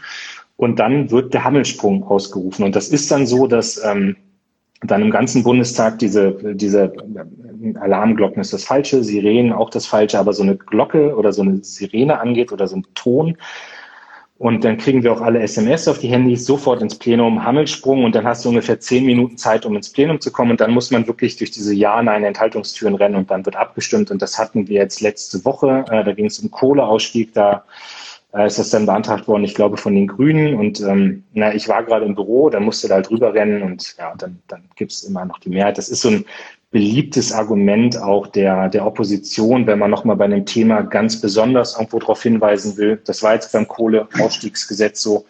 Und dann wird der Hammelsprung ausgerufen. Und das ist dann so, dass ähm, dann im ganzen Bundestag diese, diese Alarmglocken ist das Falsche, Sirenen auch das Falsche, aber so eine Glocke oder so eine Sirene angeht oder so ein Ton, und dann kriegen wir auch alle SMS auf die Handys, sofort ins Plenum, Hammelsprung. Und dann hast du ungefähr zehn Minuten Zeit, um ins Plenum zu kommen. Und dann muss man wirklich durch diese Ja-Nein-Enthaltungstüren rennen. Und dann wird abgestimmt. Und das hatten wir jetzt letzte Woche, äh, da ging es um Kohleausstieg, da äh, ist das dann beantragt worden, ich glaube von den Grünen. Und ähm, na, ich war gerade im Büro, dann musste da halt rüber rennen. Und ja, dann, dann gibt's immer noch die Mehrheit. Das ist so ein beliebtes Argument auch der, der Opposition, wenn man nochmal bei einem Thema ganz besonders irgendwo darauf hinweisen will. Das war jetzt beim Kohleausstiegsgesetz so.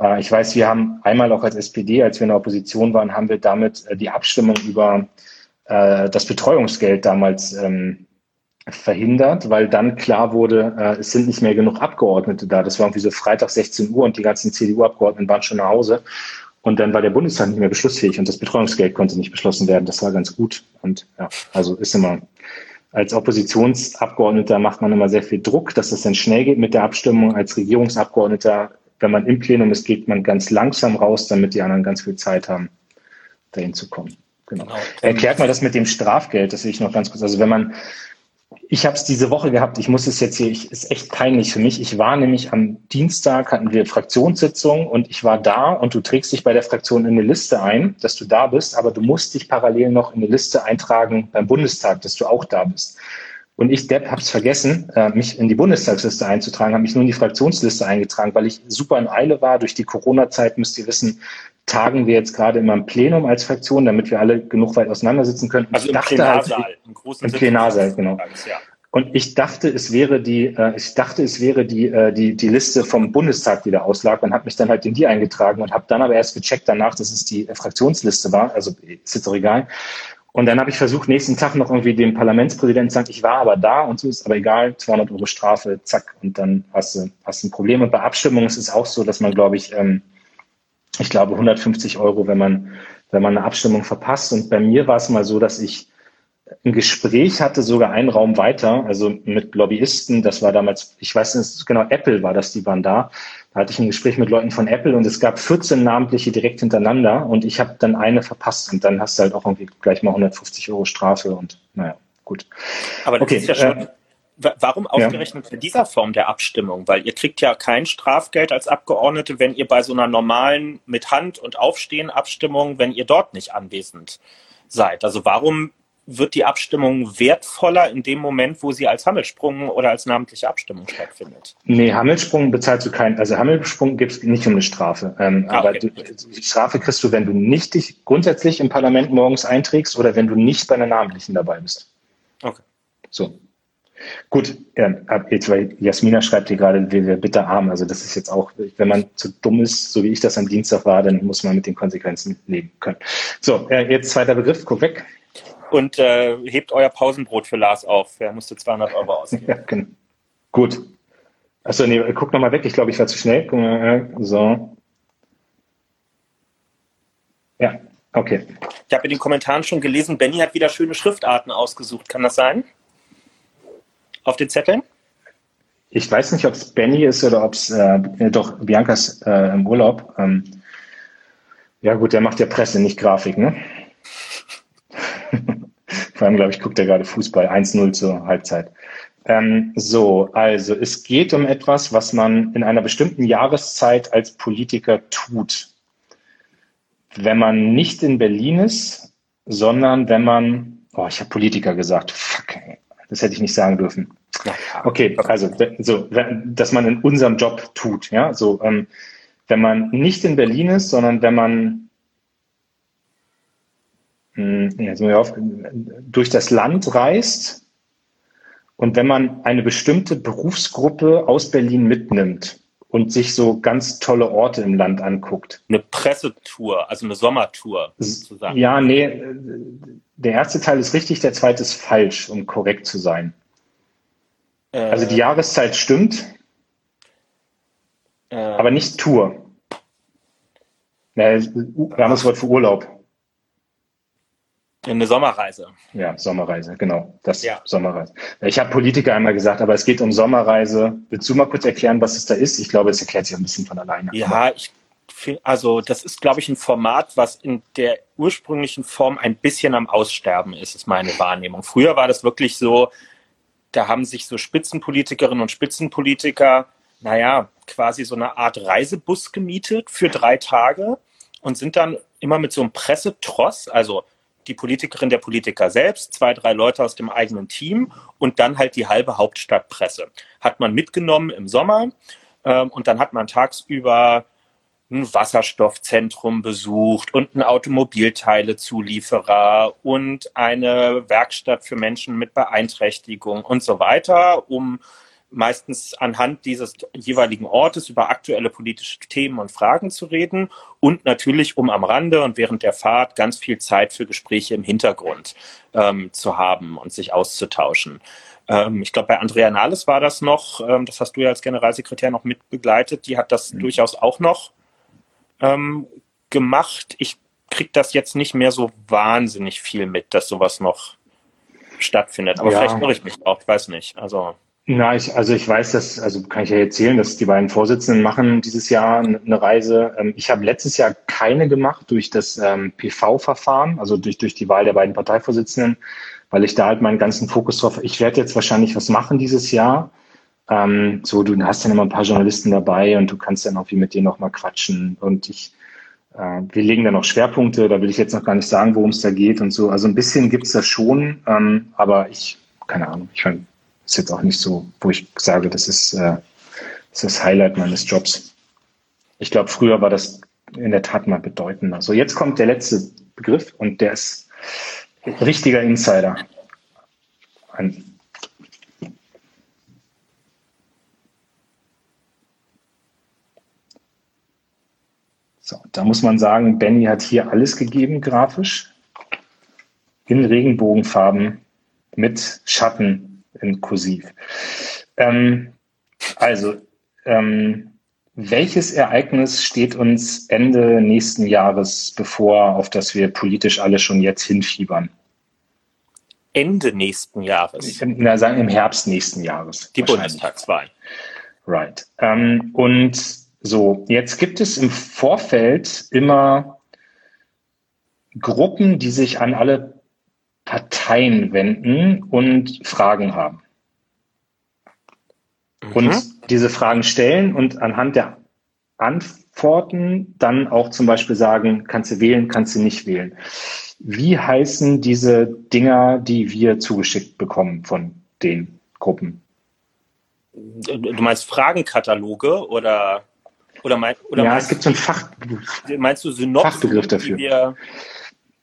Äh, ich weiß, wir haben einmal auch als SPD, als wir in der Opposition waren, haben wir damit äh, die Abstimmung über äh, das Betreuungsgeld damals ähm, verhindert, weil dann klar wurde, es sind nicht mehr genug Abgeordnete da. Das war irgendwie so Freitag 16 Uhr und die ganzen CDU-Abgeordneten waren schon nach Hause. Und dann war der Bundestag nicht mehr beschlussfähig und das Betreuungsgeld konnte nicht beschlossen werden. Das war ganz gut. Und ja, also ist immer, als Oppositionsabgeordneter macht man immer sehr viel Druck, dass es dann schnell geht mit der Abstimmung. Als Regierungsabgeordneter, wenn man im Plenum ist, geht man ganz langsam raus, damit die anderen ganz viel Zeit haben, dahin zu kommen. Genau. genau. Erklärt mal das mit dem Strafgeld, das sehe ich noch ganz kurz. Also wenn man ich habe es diese Woche gehabt. Ich muss es jetzt hier, ich, ist echt peinlich für mich. Ich war nämlich am Dienstag, hatten wir Fraktionssitzung und ich war da und du trägst dich bei der Fraktion in eine Liste ein, dass du da bist, aber du musst dich parallel noch in eine Liste eintragen beim Bundestag, dass du auch da bist. Und ich, Depp, habe es vergessen, äh, mich in die Bundestagsliste einzutragen, habe mich nur in die Fraktionsliste eingetragen, weil ich super in Eile war. Durch die Corona-Zeit müsst ihr wissen, tagen wir jetzt gerade immer im Plenum als Fraktion, damit wir alle genug weit auseinandersitzen können.
Also ich im dachte Plenarsaal, halt,
im großen im Plenarsaal, genau. Ja. Und ich dachte, es wäre die, äh, ich dachte, es wäre die, äh, die, die Liste vom Bundestag, die da auslag und habe mich dann halt in die eingetragen und habe dann aber erst gecheckt danach, dass es die Fraktionsliste war. Also ist jetzt auch egal. Und dann habe ich versucht, nächsten Tag noch irgendwie dem Parlamentspräsidenten zu sagen, ich war aber da und so ist aber egal, 200 Euro Strafe, zack, und dann hast du, hast ein Problem. Und bei Abstimmungen ist es auch so, dass man, glaube ich, ähm, ich glaube 150 Euro, wenn man, wenn man eine Abstimmung verpasst. Und bei mir war es mal so, dass ich ein Gespräch hatte, sogar einen Raum weiter, also mit Lobbyisten, das war damals, ich weiß nicht genau, Apple war das, die waren da. Da hatte ich ein Gespräch mit Leuten von Apple und es gab 14 namentliche direkt hintereinander und ich habe dann eine verpasst und dann hast du halt auch irgendwie gleich mal 150 Euro Strafe und naja, gut.
Aber das okay, ist ja schon, äh, warum ausgerechnet ja. in dieser Form der Abstimmung? Weil ihr kriegt ja kein Strafgeld als Abgeordnete, wenn ihr bei so einer normalen mit Hand und Aufstehen Abstimmung, wenn ihr dort nicht anwesend seid. Also warum wird die Abstimmung wertvoller in dem Moment, wo sie als Hammelsprung oder als namentliche Abstimmung stattfindet?
Nee, Hammelsprung bezahlst du keinen, also Hammelsprung gibt es nicht um eine Strafe. Ähm, ah, aber okay. du, die Strafe kriegst du, wenn du nicht dich grundsätzlich im Parlament morgens einträgst oder wenn du nicht bei einer namentlichen dabei bist. Okay. So. Gut, ja, jetzt, weil Jasmina schreibt hier gerade, wir, wir bitte arm. Also das ist jetzt auch, wenn man zu dumm ist, so wie ich das am Dienstag war, dann muss man mit den Konsequenzen leben können. So, äh, jetzt zweiter Begriff, guck weg
und äh, hebt euer Pausenbrot für Lars auf. Er musste 200 Euro ausgeben. Ja, genau.
Gut. Achso, nee, guck nochmal weg. Ich glaube, ich war zu schnell. So. Ja, okay.
Ich habe in den Kommentaren schon gelesen, Benny hat wieder schöne Schriftarten ausgesucht. Kann das sein? Auf den Zetteln?
Ich weiß nicht, ob es Benny ist oder ob es äh, doch Biancas äh, im Urlaub. Ähm, ja gut, der macht ja Presse, nicht Grafik, ne? Vor allem, glaube ich, guckt er gerade Fußball 1-0 zur Halbzeit. Ähm, so, also es geht um etwas, was man in einer bestimmten Jahreszeit als Politiker tut. Wenn man nicht in Berlin ist, sondern wenn man, oh, ich habe Politiker gesagt, fuck, das hätte ich nicht sagen dürfen. Okay, also so, dass man in unserem Job tut, ja, so, ähm, wenn man nicht in Berlin ist, sondern wenn man hm, auf, durch das Land reist und wenn man eine bestimmte Berufsgruppe aus Berlin mitnimmt und sich so ganz tolle Orte im Land anguckt.
Eine Pressetour, also eine Sommertour
sozusagen. Ja, nee, der erste Teil ist richtig, der zweite ist falsch, um korrekt zu sein. Äh, also die Jahreszeit stimmt, äh, aber nicht Tour. Ja, wir haben das Wort für Urlaub.
Eine Sommerreise.
Ja, Sommerreise, genau. Das ja. Sommerreise. Ich habe Politiker einmal gesagt, aber es geht um Sommerreise. Willst du mal kurz erklären, was es da ist? Ich glaube, es erklärt sich ein bisschen von alleine.
Ja, ich finde, also das ist, glaube ich, ein Format, was in der ursprünglichen Form ein bisschen am Aussterben ist, ist meine Wahrnehmung. Früher war das wirklich so, da haben sich so Spitzenpolitikerinnen und Spitzenpolitiker, naja, quasi so eine Art Reisebus gemietet für drei Tage und sind dann immer mit so einem Pressetross, also die Politikerin der Politiker selbst, zwei, drei Leute aus dem eigenen Team und dann halt die halbe Hauptstadtpresse. Hat man mitgenommen im Sommer ähm, und dann hat man tagsüber ein Wasserstoffzentrum besucht und einen Automobilteilezulieferer und eine Werkstatt für Menschen mit Beeinträchtigung und so weiter, um meistens anhand dieses jeweiligen Ortes über aktuelle politische Themen und Fragen zu reden und natürlich, um am Rande und während der Fahrt ganz viel Zeit für Gespräche im Hintergrund ähm, zu haben und sich auszutauschen. Ähm, ich glaube, bei Andrea Nahles war das noch, ähm, das hast du ja als Generalsekretär noch mit begleitet, die hat das mhm. durchaus auch noch ähm, gemacht. Ich kriege das jetzt nicht mehr so wahnsinnig viel mit, dass sowas noch stattfindet. Aber ja. vielleicht irre ich mich auch, ich weiß nicht. Also
na, ich, also ich weiß, dass, also kann ich ja erzählen, dass die beiden Vorsitzenden machen dieses Jahr eine Reise. Ähm, ich habe letztes Jahr keine gemacht durch das ähm, PV-Verfahren, also durch, durch die Wahl der beiden Parteivorsitzenden, weil ich da halt meinen ganzen Fokus drauf. Ich werde jetzt wahrscheinlich was machen dieses Jahr. Ähm, so, du hast dann immer ein paar Journalisten dabei und du kannst dann auch wie mit denen noch mal quatschen. Und ich, äh, wir legen dann noch Schwerpunkte, da will ich jetzt noch gar nicht sagen, worum es da geht und so. Also ein bisschen gibt's da schon, ähm, aber ich, keine Ahnung, ich fand ist jetzt auch nicht so, wo ich sage, das ist, äh, das ist Highlight meines Jobs. Ich glaube, früher war das in der Tat mal bedeutender. So, jetzt kommt der letzte Begriff und der ist richtiger Insider. Ein so, da muss man sagen, Benny hat hier alles gegeben, grafisch, in Regenbogenfarben mit Schatten in Kursiv. Ähm, also, ähm, welches Ereignis steht uns Ende nächsten Jahres bevor, auf das wir politisch alle schon jetzt hinfiebern?
Ende nächsten Jahres.
Na, sagen im Herbst nächsten Jahres.
Die Bundestagswahl.
Right. Ähm, und so, jetzt gibt es im Vorfeld immer Gruppen, die sich an alle Parteien wenden und Fragen haben. Mhm. Und diese Fragen stellen und anhand der Antworten dann auch zum Beispiel sagen, kannst du wählen, kannst du nicht wählen. Wie heißen diese Dinger, die wir zugeschickt bekommen von den Gruppen?
Du meinst Fragenkataloge oder oder, mein, oder
ja, es gibt so einen Fach,
meinst du Synopsen,
Fachbegriff dafür.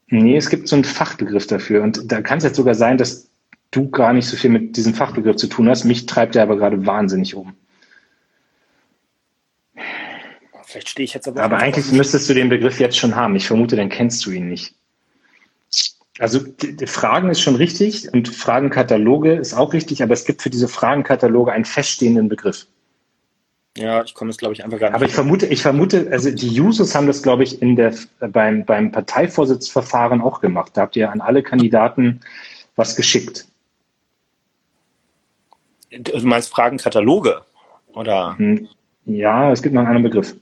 Nee, es gibt so einen Fachbegriff dafür. Und da kann es jetzt sogar sein, dass du gar nicht so viel mit diesem Fachbegriff zu tun hast. Mich treibt er aber gerade wahnsinnig um.
Vielleicht stehe ich jetzt aber.
Aber eigentlich müsstest du den Begriff jetzt schon haben. Ich vermute, dann kennst du ihn nicht. Also die, die Fragen ist schon richtig und Fragenkataloge ist auch richtig, aber es gibt für diese Fragenkataloge einen feststehenden Begriff.
Ja, ich komme jetzt, glaube ich, einfach gar nicht.
Aber ich vermute, ich vermute, also die Jusos haben das, glaube ich, in der, beim, beim Parteivorsitzverfahren auch gemacht. Da habt ihr an alle Kandidaten was geschickt.
Du meinst Fragenkataloge? Oder? Hm,
ja, es gibt noch einen anderen Begriff.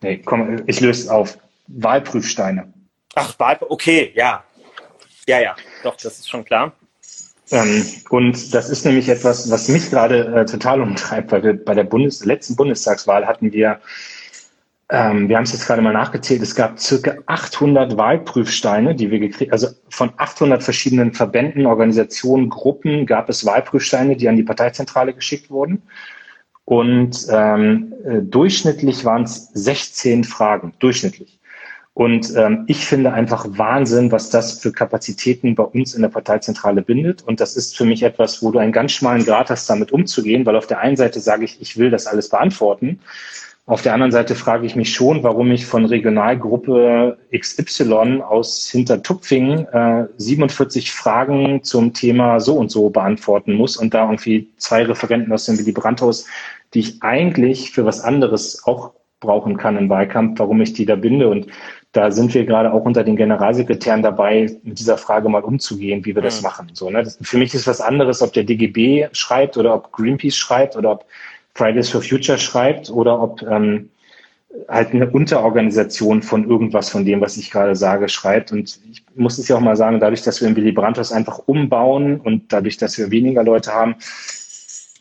Nee, komm, ich löse es auf. Wahlprüfsteine.
Ach, Wahl, okay, ja. Ja, ja, doch, das ist schon klar.
Ähm, und das ist nämlich etwas, was mich gerade äh, total umtreibt, weil wir bei der Bundes letzten Bundestagswahl hatten wir, ähm, wir haben es jetzt gerade mal nachgezählt, es gab circa 800 Wahlprüfsteine, die wir gekriegt, also von 800 verschiedenen Verbänden, Organisationen, Gruppen gab es Wahlprüfsteine, die an die Parteizentrale geschickt wurden. Und ähm, äh, durchschnittlich waren es 16 Fragen, durchschnittlich. Und ähm, ich finde einfach Wahnsinn, was das für Kapazitäten bei uns in der Parteizentrale bindet. Und das ist für mich etwas, wo du einen ganz schmalen Grad hast, damit umzugehen, weil auf der einen Seite sage ich, ich will das alles beantworten. Auf der anderen Seite frage ich mich schon, warum ich von Regionalgruppe XY aus Hintertupfingen äh, 47 Fragen zum Thema so und so beantworten muss und da irgendwie zwei Referenten aus dem Willy Brandt-Haus, die ich eigentlich für was anderes auch brauchen kann im Wahlkampf, warum ich die da binde. Und da sind wir gerade auch unter den Generalsekretären dabei, mit dieser Frage mal umzugehen, wie wir das mhm. machen. So, ne? Das, für mich ist was anderes, ob der DGB schreibt oder ob Greenpeace schreibt oder ob Fridays for Future schreibt oder ob ähm, halt eine Unterorganisation von irgendwas von dem, was ich gerade sage, schreibt. Und ich muss es ja auch mal sagen, dadurch, dass wir im Willy Brandt einfach umbauen und dadurch, dass wir weniger Leute haben,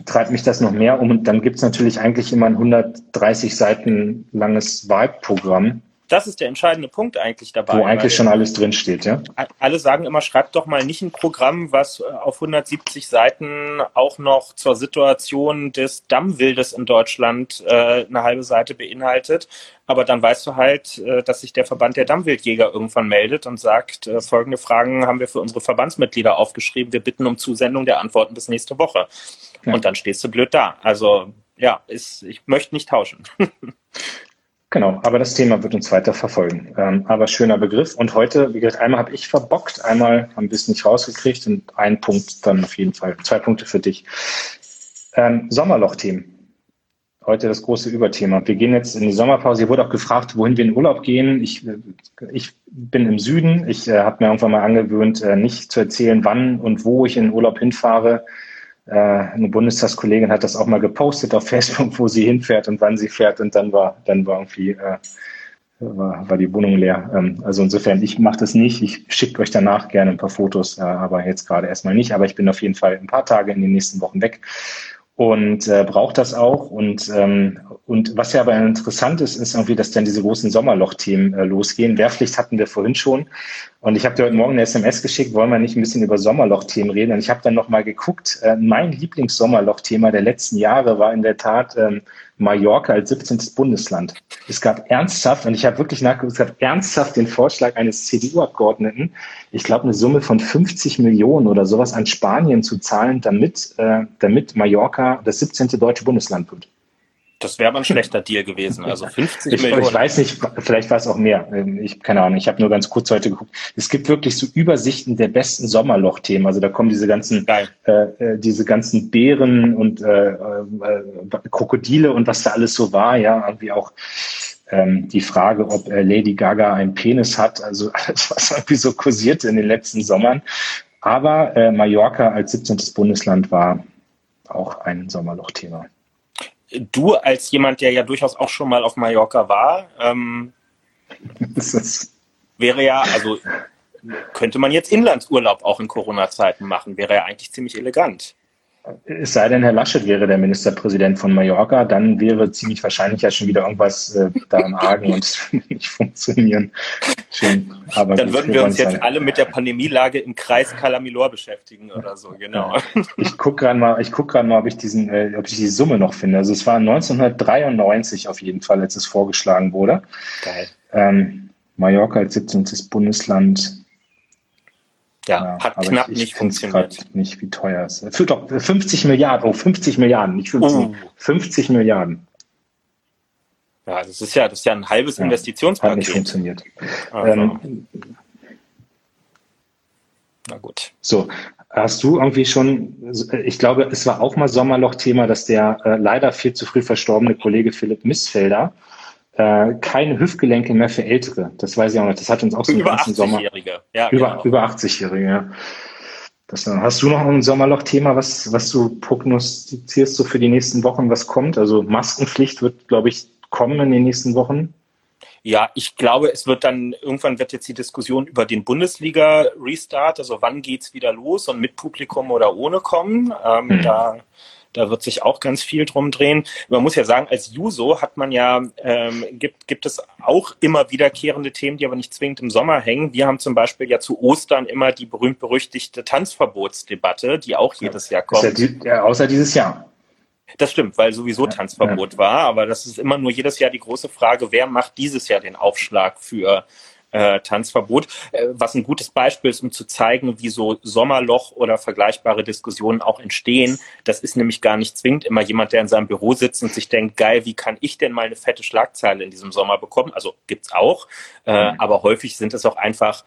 treibt mich das noch mehr um. Und dann gibt's natürlich eigentlich immer ein 130 Seiten langes Wahlprogramm
das ist der entscheidende Punkt eigentlich dabei.
Wo eigentlich schon alles drinsteht, ja?
Alle sagen immer, schreibt doch mal nicht ein Programm, was äh, auf 170 Seiten auch noch zur Situation des Dammwildes in Deutschland äh, eine halbe Seite beinhaltet. Aber dann weißt du halt, äh, dass sich der Verband der Dammwildjäger irgendwann meldet und sagt, äh, folgende Fragen haben wir für unsere Verbandsmitglieder aufgeschrieben. Wir bitten um Zusendung der Antworten bis nächste Woche. Ja. Und dann stehst du blöd da. Also ja, ist, ich möchte nicht tauschen.
Genau, aber das Thema wird uns weiter verfolgen. Ähm, aber schöner Begriff. Und heute, wie gesagt, einmal habe ich verbockt, einmal haben wir es nicht rausgekriegt und ein Punkt dann auf jeden Fall. Zwei Punkte für dich. Ähm, Sommerloch-Themen. Heute das große Überthema. Wir gehen jetzt in die Sommerpause. Hier wurde auch gefragt, wohin wir in Urlaub gehen. Ich, ich bin im Süden. Ich äh, habe mir irgendwann mal angewöhnt, äh, nicht zu erzählen, wann und wo ich in Urlaub hinfahre äh, eine Bundestagskollegin hat das auch mal gepostet auf Facebook, wo sie hinfährt und wann sie fährt und dann war, dann war irgendwie äh, war, war die Wohnung leer. Ähm, also insofern, ich mache das nicht. Ich schicke euch danach gerne ein paar Fotos, äh, aber jetzt gerade erstmal nicht. Aber ich bin auf jeden Fall ein paar Tage in den nächsten Wochen weg und äh, braucht das auch. Und, ähm, und was ja aber interessant ist, ist irgendwie, dass dann diese großen Sommerloch-Themen äh, losgehen. Wehrpflicht hatten wir vorhin schon. Und ich habe dir heute Morgen eine SMS geschickt, wollen wir nicht ein bisschen über Sommerloch-Themen reden? Und ich habe dann nochmal geguckt. Äh, mein Lieblings-Sommerloch-Thema der letzten Jahre war in der Tat ähm, Mallorca als 17. Bundesland. Es gab ernsthaft, und ich habe wirklich nachgeguckt, es gab ernsthaft den Vorschlag eines CDU-Abgeordneten, ich glaube eine Summe von 50 Millionen oder sowas an Spanien zu zahlen, damit, äh, damit Mallorca das 17. deutsche Bundesland wird.
Das wäre aber ein schlechter Deal gewesen. Also 50
ich,
Millionen.
Ich weiß nicht, vielleicht war es auch mehr. Ich keine Ahnung. Ich habe nur ganz kurz heute geguckt. Es gibt wirklich so Übersichten der besten Sommerloch-Themen. Also da kommen diese ganzen, äh, äh, diese ganzen Bären und äh, äh, Krokodile und was da alles so war. Ja, irgendwie auch ähm, die Frage, ob äh, Lady Gaga einen Penis hat. Also alles, was irgendwie so kursierte in den letzten Sommern. Aber äh, Mallorca als 17. Bundesland war auch ein Sommerloch-Thema
du als jemand, der ja durchaus auch schon mal auf Mallorca war, ähm, wäre ja, also könnte man jetzt Inlandsurlaub auch in Corona-Zeiten machen, wäre ja eigentlich ziemlich elegant.
Es sei denn, Herr Laschet wäre der Ministerpräsident von Mallorca, dann wäre ziemlich wahrscheinlich ja schon wieder irgendwas äh, da im Argen und es würde nicht funktionieren.
Schön. Aber dann würden wir uns jetzt alle mit der Pandemielage im Kreis Calamilor beschäftigen oder so, genau.
Ich gucke gerade mal, ich gerade mal, ob ich diesen, äh, ob ich die Summe noch finde. Also es war 1993 auf jeden Fall, als es vorgeschlagen wurde. Geil. Ähm, Mallorca als 17. Bundesland
ja, ja hat knapp ich, ich nicht funktioniert.
nicht, wie teuer es ist. Doch, 50 Milliarden, oh, 50 Milliarden, nicht 50, oh. 50 Milliarden.
Ja, das ist ja, das ist ja ein halbes ja, Investitionspaket.
Hat nicht funktioniert. Also. Ähm,
Na gut.
So, hast du irgendwie schon, ich glaube, es war auch mal Sommerloch-Thema, dass der äh, leider viel zu früh verstorbene Kollege Philipp Missfelder äh, keine Hüftgelenke mehr für Ältere. Das weiß ich auch nicht. Das hat uns auch so
über 80-Jährige.
Ja, über, genau. über 80-Jährige, ja. Das, hast du noch ein Sommerloch-Thema, was, was du prognostizierst so für die nächsten Wochen, was kommt? Also Maskenpflicht wird, glaube ich, kommen in den nächsten Wochen.
Ja, ich glaube, es wird dann, irgendwann wird jetzt die Diskussion über den Bundesliga-Restart, also wann geht's wieder los und mit Publikum oder ohne kommen. Ähm, mhm. Da da wird sich auch ganz viel drum drehen. Man muss ja sagen, als Juso hat man ja, ähm, gibt, gibt es auch immer wiederkehrende Themen, die aber nicht zwingend im Sommer hängen. Wir haben zum Beispiel ja zu Ostern immer die berühmt-berüchtigte Tanzverbotsdebatte, die auch jedes Jahr kommt. Ja
ja, außer dieses Jahr.
Das stimmt, weil sowieso Tanzverbot ja. war, aber das ist immer nur jedes Jahr die große Frage, wer macht dieses Jahr den Aufschlag für äh, Tanzverbot, äh, was ein gutes Beispiel ist, um zu zeigen, wie so Sommerloch oder vergleichbare Diskussionen auch entstehen. Das ist nämlich gar nicht zwingend immer jemand, der in seinem Büro sitzt und sich denkt, geil, wie kann ich denn mal eine fette Schlagzeile in diesem Sommer bekommen? Also gibt's auch, äh, mhm. aber häufig sind es auch einfach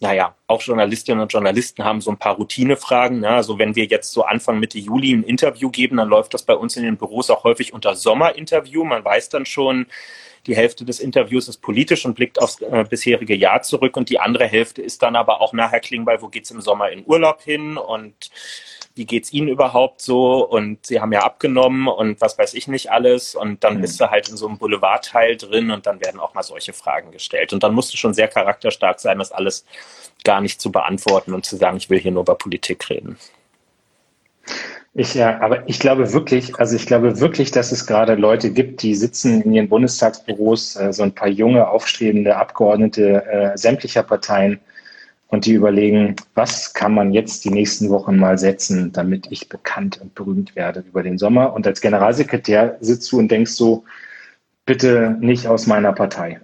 naja, auch Journalistinnen und Journalisten haben so ein paar Routinefragen. Ne? Also wenn wir jetzt so Anfang Mitte Juli ein Interview geben, dann läuft das bei uns in den Büros auch häufig unter Sommerinterview. Man weiß dann schon, die Hälfte des Interviews ist politisch und blickt aufs äh, bisherige Jahr zurück und die andere Hälfte ist dann aber auch nachher Klingbeil, wo geht's im Sommer in Urlaub hin und wie geht's Ihnen überhaupt so? Und Sie haben ja abgenommen und was weiß ich nicht alles. Und dann mhm. bist du halt in so einem Boulevardteil drin und dann werden auch mal solche Fragen gestellt. Und dann musst du schon sehr charakterstark sein, das alles gar nicht zu beantworten und zu sagen, ich will hier nur über Politik reden.
Ich, ja, aber ich glaube wirklich, also ich glaube wirklich, dass es gerade Leute gibt, die sitzen in ihren Bundestagsbüros, äh, so ein paar junge, aufstrebende Abgeordnete äh, sämtlicher Parteien und die überlegen, was kann man jetzt die nächsten Wochen mal setzen, damit ich bekannt und berühmt werde über den Sommer. Und als Generalsekretär sitzt du und denkst so, bitte nicht aus meiner Partei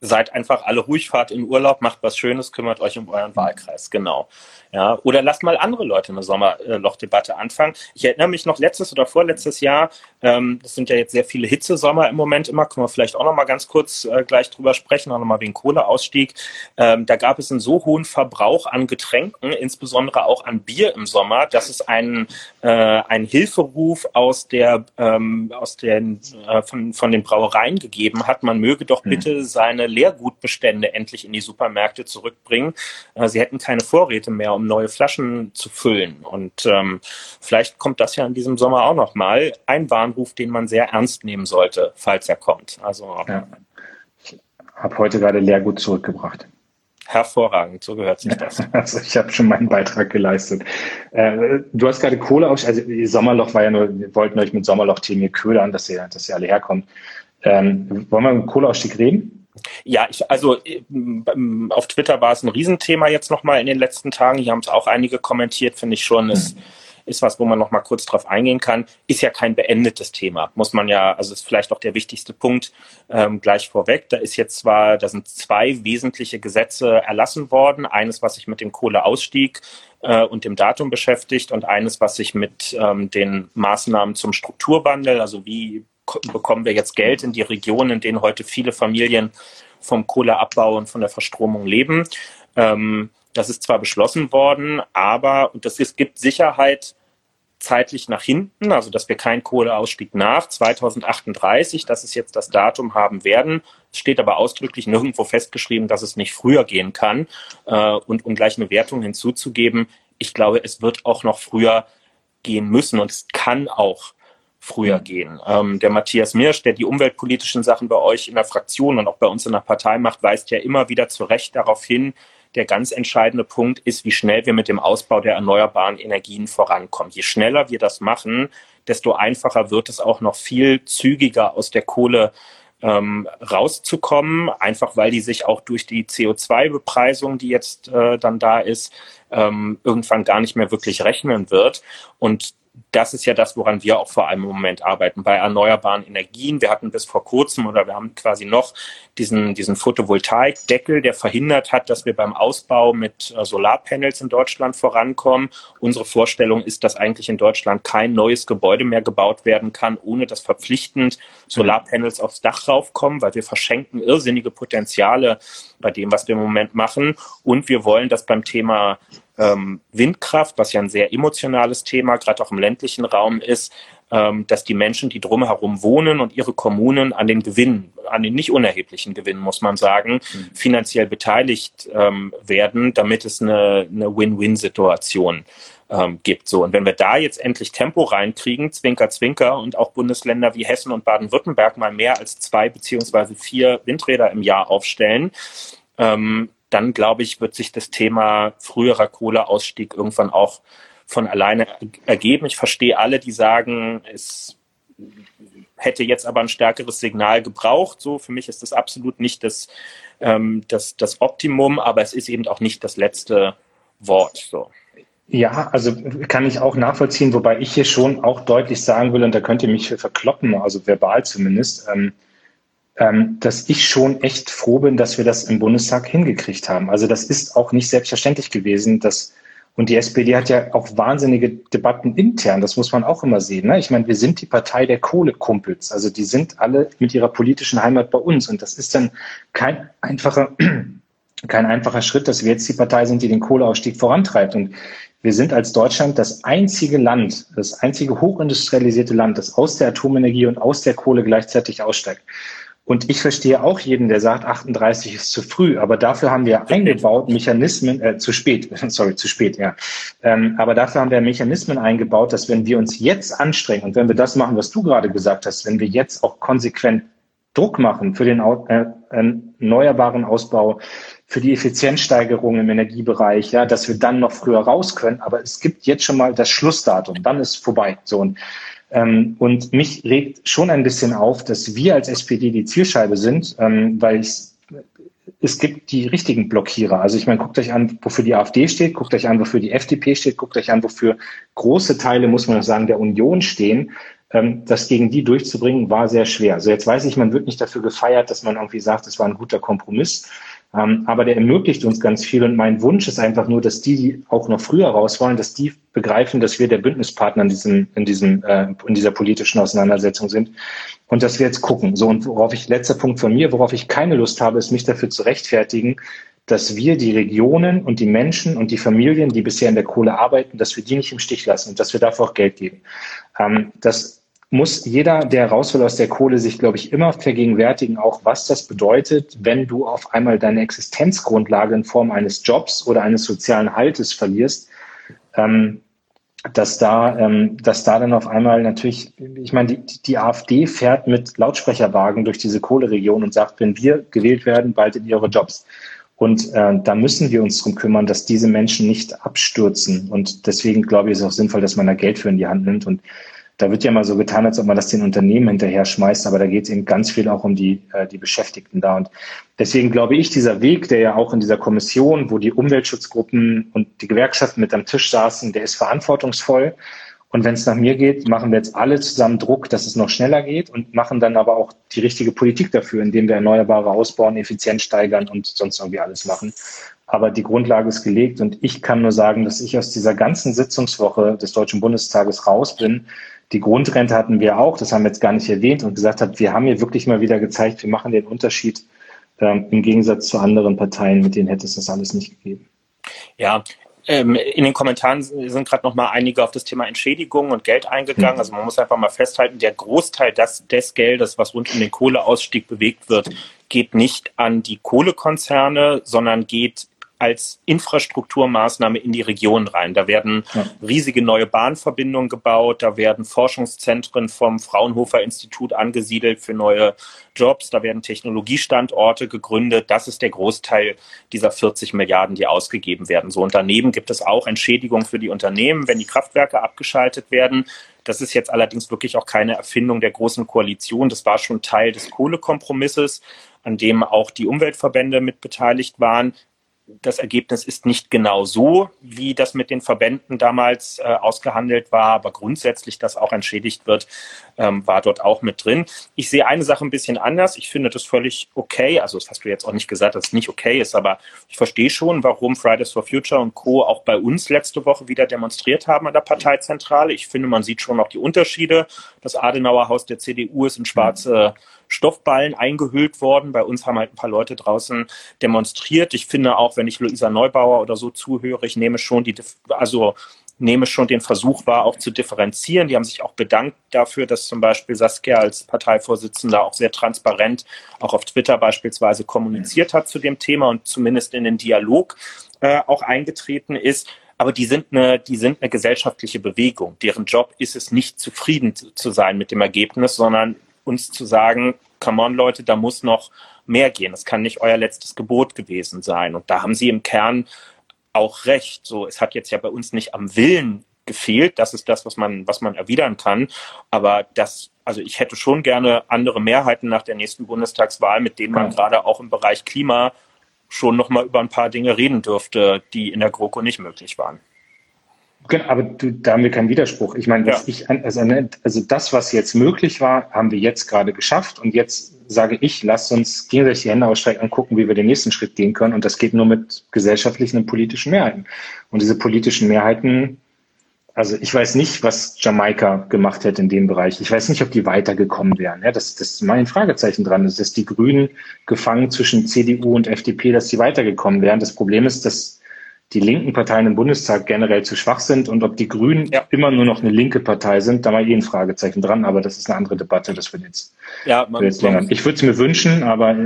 seid einfach alle ruhig, fahrt in Urlaub, macht was Schönes, kümmert euch um euren Wahlkreis, genau. Ja, oder lasst mal andere Leute eine Sommerlochdebatte anfangen. Ich erinnere mich noch letztes oder vorletztes Jahr, ähm, das sind ja jetzt sehr viele Hitzesommer im Moment immer, können wir vielleicht auch noch mal ganz kurz äh, gleich drüber sprechen, auch noch mal wegen Kohleausstieg. Ähm, da gab es einen so hohen Verbrauch an Getränken, insbesondere auch an Bier im Sommer, dass es einen, äh, einen Hilferuf aus der, ähm, aus den, äh, von, von den Brauereien gegeben hat, man möge doch hm. bitte seine Leergutbestände endlich in die Supermärkte zurückbringen. Äh, sie hätten keine Vorräte mehr, um neue Flaschen zu füllen. Und ähm, vielleicht kommt das ja in diesem Sommer auch noch mal. Ein Warnruf, den man sehr ernst nehmen sollte, falls er kommt. Also ja.
ich habe heute gerade Leergut zurückgebracht.
Hervorragend, so gehört sich das.
Also ich habe schon meinen Beitrag geleistet. Äh, du hast gerade Kohle aus, also Sommerloch war ja nur, wir wollten euch mit Sommerloch-Themen hier ködern, dass ihr, dass ihr alle herkommt. Ähm, wollen wir mit Kohleausstieg reden?
Ja, ich, also auf Twitter war es ein Riesenthema jetzt nochmal in den letzten Tagen. Hier haben es auch einige kommentiert, finde ich schon. Es, ist was, wo man noch mal kurz drauf eingehen kann, ist ja kein beendetes Thema, muss man ja, also ist vielleicht auch der wichtigste Punkt ähm, gleich vorweg. Da ist jetzt zwar, da sind zwei wesentliche Gesetze erlassen worden, eines, was sich mit dem Kohleausstieg äh, und dem Datum beschäftigt und eines, was sich mit ähm, den Maßnahmen zum Strukturwandel, also wie bekommen wir jetzt Geld in die Regionen, in denen heute viele Familien vom Kohleabbau und von der Verstromung leben. Ähm, das ist zwar beschlossen worden, aber und das ist, gibt Sicherheit zeitlich nach hinten, also dass wir keinen Kohleausstieg nach 2038, das ist jetzt das Datum haben werden. Es steht aber ausdrücklich nirgendwo festgeschrieben, dass es nicht früher gehen kann. Äh, und um gleich eine Wertung hinzuzugeben, ich glaube, es wird auch noch früher gehen müssen und es kann auch früher gehen. Ähm, der Matthias Mirsch, der die umweltpolitischen Sachen bei euch in der Fraktion und auch bei uns in der Partei macht, weist ja immer wieder zu Recht darauf hin, der ganz entscheidende Punkt ist, wie schnell wir mit dem Ausbau der erneuerbaren Energien vorankommen. Je schneller wir das machen, desto einfacher wird es auch noch viel zügiger aus der Kohle ähm, rauszukommen, einfach weil die sich auch durch die CO2-Bepreisung, die jetzt äh, dann da ist, ähm, irgendwann gar nicht mehr wirklich rechnen wird. Und das ist ja das, woran wir auch vor allem im Moment arbeiten, bei erneuerbaren Energien. Wir hatten bis vor kurzem oder wir haben quasi noch diesen, diesen Photovoltaikdeckel, der verhindert hat, dass wir beim Ausbau mit äh, Solarpanels in Deutschland vorankommen. Unsere Vorstellung ist, dass eigentlich in Deutschland kein neues Gebäude mehr gebaut werden kann, ohne dass verpflichtend Solarpanels aufs Dach raufkommen, weil wir verschenken irrsinnige Potenziale bei dem, was wir im Moment machen. Und wir wollen, dass beim Thema ähm, Windkraft, was ja ein sehr emotionales Thema, gerade auch im ländlichen Raum ist, ähm, dass die Menschen, die drumherum wohnen und ihre Kommunen an den Gewinnen, an den nicht unerheblichen Gewinnen, muss man sagen, mhm. finanziell beteiligt ähm, werden, damit es eine, eine Win-Win-Situation ähm, gibt. So, und wenn wir da jetzt endlich Tempo reinkriegen, Zwinker, Zwinker, und auch Bundesländer wie Hessen und Baden-Württemberg mal mehr als zwei beziehungsweise vier Windräder im Jahr aufstellen, ähm, dann glaube ich, wird sich das Thema früherer Kohleausstieg irgendwann auch von alleine ergeben. Ich verstehe alle, die sagen, es hätte jetzt aber ein stärkeres Signal gebraucht. So, für mich ist das absolut nicht das, ähm, das, das Optimum, aber es ist eben auch nicht das letzte Wort. So.
Ja, also kann ich auch nachvollziehen, wobei ich hier schon auch deutlich sagen will, und da könnt ihr mich verkloppen, also verbal zumindest, ähm, ähm, dass ich schon echt froh bin, dass wir das im Bundestag hingekriegt haben. Also das ist auch nicht selbstverständlich gewesen, dass und die SPD hat ja auch wahnsinnige Debatten intern, das muss man auch immer sehen. Ne? Ich meine, wir sind die Partei der Kohlekumpels. Also die sind alle mit ihrer politischen Heimat bei uns. Und das ist dann kein einfacher, kein einfacher Schritt, dass wir jetzt die Partei sind, die den Kohleausstieg vorantreibt. Und wir sind als Deutschland das einzige Land, das einzige hochindustrialisierte Land, das aus der Atomenergie und aus der Kohle gleichzeitig aussteigt. Und ich verstehe auch jeden, der sagt, 38 ist zu früh, aber dafür haben wir eingebaut Mechanismen, äh, zu spät, sorry, zu spät, ja. Ähm, aber dafür haben wir Mechanismen eingebaut, dass wenn wir uns jetzt anstrengen und wenn wir das machen, was du gerade gesagt hast, wenn wir jetzt auch konsequent Druck machen für den äh, erneuerbaren Ausbau, für die Effizienzsteigerung im Energiebereich, ja, dass wir dann noch früher raus können. Aber es gibt jetzt schon mal das Schlussdatum, dann ist vorbei. So und und mich regt schon ein bisschen auf, dass wir als SPD die Zielscheibe sind, ähm, weil ich es gibt die richtigen Blockierer. Also ich meine, guckt euch an, wofür die AfD steht, guckt euch an, wofür die FDP steht, guckt euch an, wofür große Teile, muss man sagen, der Union stehen. Ähm, das gegen die durchzubringen, war sehr schwer. Also jetzt weiß ich, man wird nicht dafür gefeiert, dass man irgendwie sagt, es war ein guter Kompromiss. Ähm, aber der ermöglicht uns ganz viel. Und mein Wunsch ist einfach nur, dass die, die auch noch früher raus wollen, dass die begreifen, dass wir der Bündnispartner in diesem, in diesem, äh, in dieser politischen Auseinandersetzung sind. Und dass wir jetzt gucken. So, und worauf ich, letzter Punkt von mir, worauf ich keine Lust habe, ist mich dafür zu rechtfertigen, dass wir die Regionen und die Menschen und die Familien, die bisher in der Kohle arbeiten, dass wir die nicht im Stich lassen und dass wir dafür auch Geld geben. Ähm, das muss jeder, der raus will aus der Kohle, sich, glaube ich, immer vergegenwärtigen, auch was das bedeutet, wenn du auf einmal deine Existenzgrundlage in Form eines Jobs oder eines sozialen Haltes verlierst. Ähm, dass da, ähm, dass da dann auf einmal natürlich, ich meine, die, die AfD fährt mit Lautsprecherwagen durch diese Kohleregion und sagt, wenn wir gewählt werden, bald in ihre Jobs. Und äh, da müssen wir uns drum kümmern, dass diese Menschen nicht abstürzen. Und deswegen glaube ich, ist es auch sinnvoll, dass man da Geld für in die Hand nimmt. Und da wird ja mal so getan, als ob man das den Unternehmen hinterher schmeißt, aber da geht es eben ganz viel auch um die, äh, die Beschäftigten da. Und deswegen glaube ich, dieser Weg, der ja auch in dieser Kommission, wo die Umweltschutzgruppen und die Gewerkschaften mit am Tisch saßen, der ist verantwortungsvoll. Und wenn es nach mir geht, machen wir jetzt alle zusammen Druck, dass es noch schneller geht und machen dann aber auch die richtige Politik dafür, indem wir Erneuerbare ausbauen, Effizienz steigern und sonst irgendwie alles machen. Aber die Grundlage ist gelegt und ich kann nur sagen, dass ich aus dieser ganzen Sitzungswoche des Deutschen Bundestages raus bin. Die Grundrente hatten wir auch, das haben wir jetzt gar nicht erwähnt und gesagt hat, wir haben hier wirklich mal wieder gezeigt, wir machen den Unterschied ähm, im Gegensatz zu anderen Parteien, mit denen hätte es das alles nicht gegeben.
Ja, ähm, in den Kommentaren sind gerade noch mal einige auf das Thema Entschädigung und Geld eingegangen. Mhm. Also man muss einfach mal festhalten, der Großteil des, des Geldes, was rund um den Kohleausstieg bewegt wird, geht nicht an die Kohlekonzerne, sondern geht als Infrastrukturmaßnahme in die Region rein. Da werden ja. riesige neue Bahnverbindungen gebaut, da werden Forschungszentren vom Fraunhofer Institut angesiedelt für neue Jobs, da werden Technologiestandorte gegründet. Das ist der Großteil dieser 40 Milliarden, die ausgegeben werden. So und daneben gibt es auch Entschädigungen für die Unternehmen, wenn die Kraftwerke abgeschaltet werden. Das ist jetzt allerdings wirklich auch keine Erfindung der großen Koalition. Das war schon Teil des Kohlekompromisses an dem auch die Umweltverbände mit beteiligt waren das Ergebnis ist nicht genau so, wie das mit den Verbänden damals äh, ausgehandelt war, aber grundsätzlich, dass auch entschädigt wird, ähm, war dort auch mit drin. Ich sehe eine Sache ein bisschen anders. Ich finde das völlig okay. Also das hast du jetzt auch nicht gesagt, dass es nicht okay ist, aber ich verstehe schon, warum Fridays for Future und Co. auch bei uns letzte Woche wieder demonstriert haben an der Parteizentrale. Ich finde, man sieht schon noch die Unterschiede. Das Adenauer Haus der CDU ist in schwarze Stoffballen eingehüllt worden. Bei uns haben halt ein paar Leute draußen demonstriert. Ich finde auch, wenn ich Luisa Neubauer oder so zuhöre, ich nehme schon die, also nehme schon den Versuch wahr, auch zu differenzieren. Die haben sich auch bedankt dafür, dass zum Beispiel Saskia als Parteivorsitzender auch sehr transparent auch auf Twitter beispielsweise kommuniziert hat zu dem Thema und zumindest in den Dialog äh, auch eingetreten ist. Aber die sind eine, die sind eine gesellschaftliche Bewegung. Deren Job ist es nicht zufrieden zu sein mit dem Ergebnis, sondern uns zu sagen, come on Leute, da muss noch mehr gehen. Das kann nicht euer letztes Gebot gewesen sein. Und da haben sie im Kern auch recht. So, es hat jetzt ja bei uns nicht am Willen gefehlt. Das ist das, was man, was man erwidern kann. Aber das, also ich hätte schon gerne andere Mehrheiten nach der nächsten Bundestagswahl, mit denen man gerade auch im Bereich Klima schon noch mal über ein paar Dinge reden dürfte, die in der GroKo nicht möglich waren.
Genau, aber du, da haben wir keinen Widerspruch. Ich meine, ja. ich, also, ne, also das, was jetzt möglich war, haben wir jetzt gerade geschafft. Und jetzt sage ich, lasst uns gegenseitig die Hände ausstrecken und gucken, wie wir den nächsten Schritt gehen können. Und das geht nur mit gesellschaftlichen und politischen Mehrheiten. Und diese politischen Mehrheiten, also ich weiß nicht, was Jamaika gemacht hätte in dem Bereich. Ich weiß nicht, ob die weitergekommen wären. Ja, das, das ist mein Fragezeichen dran. Das ist, dass die Grünen gefangen zwischen CDU und FDP, dass die weitergekommen wären. Das Problem ist, dass die linken Parteien im Bundestag generell zu schwach sind und ob die Grünen ja. immer nur noch eine linke Partei sind, da mal eh ein Fragezeichen dran, aber das ist eine andere Debatte, das wird jetzt, ja, man, jetzt länger. Ich würde es mir wünschen, aber äh,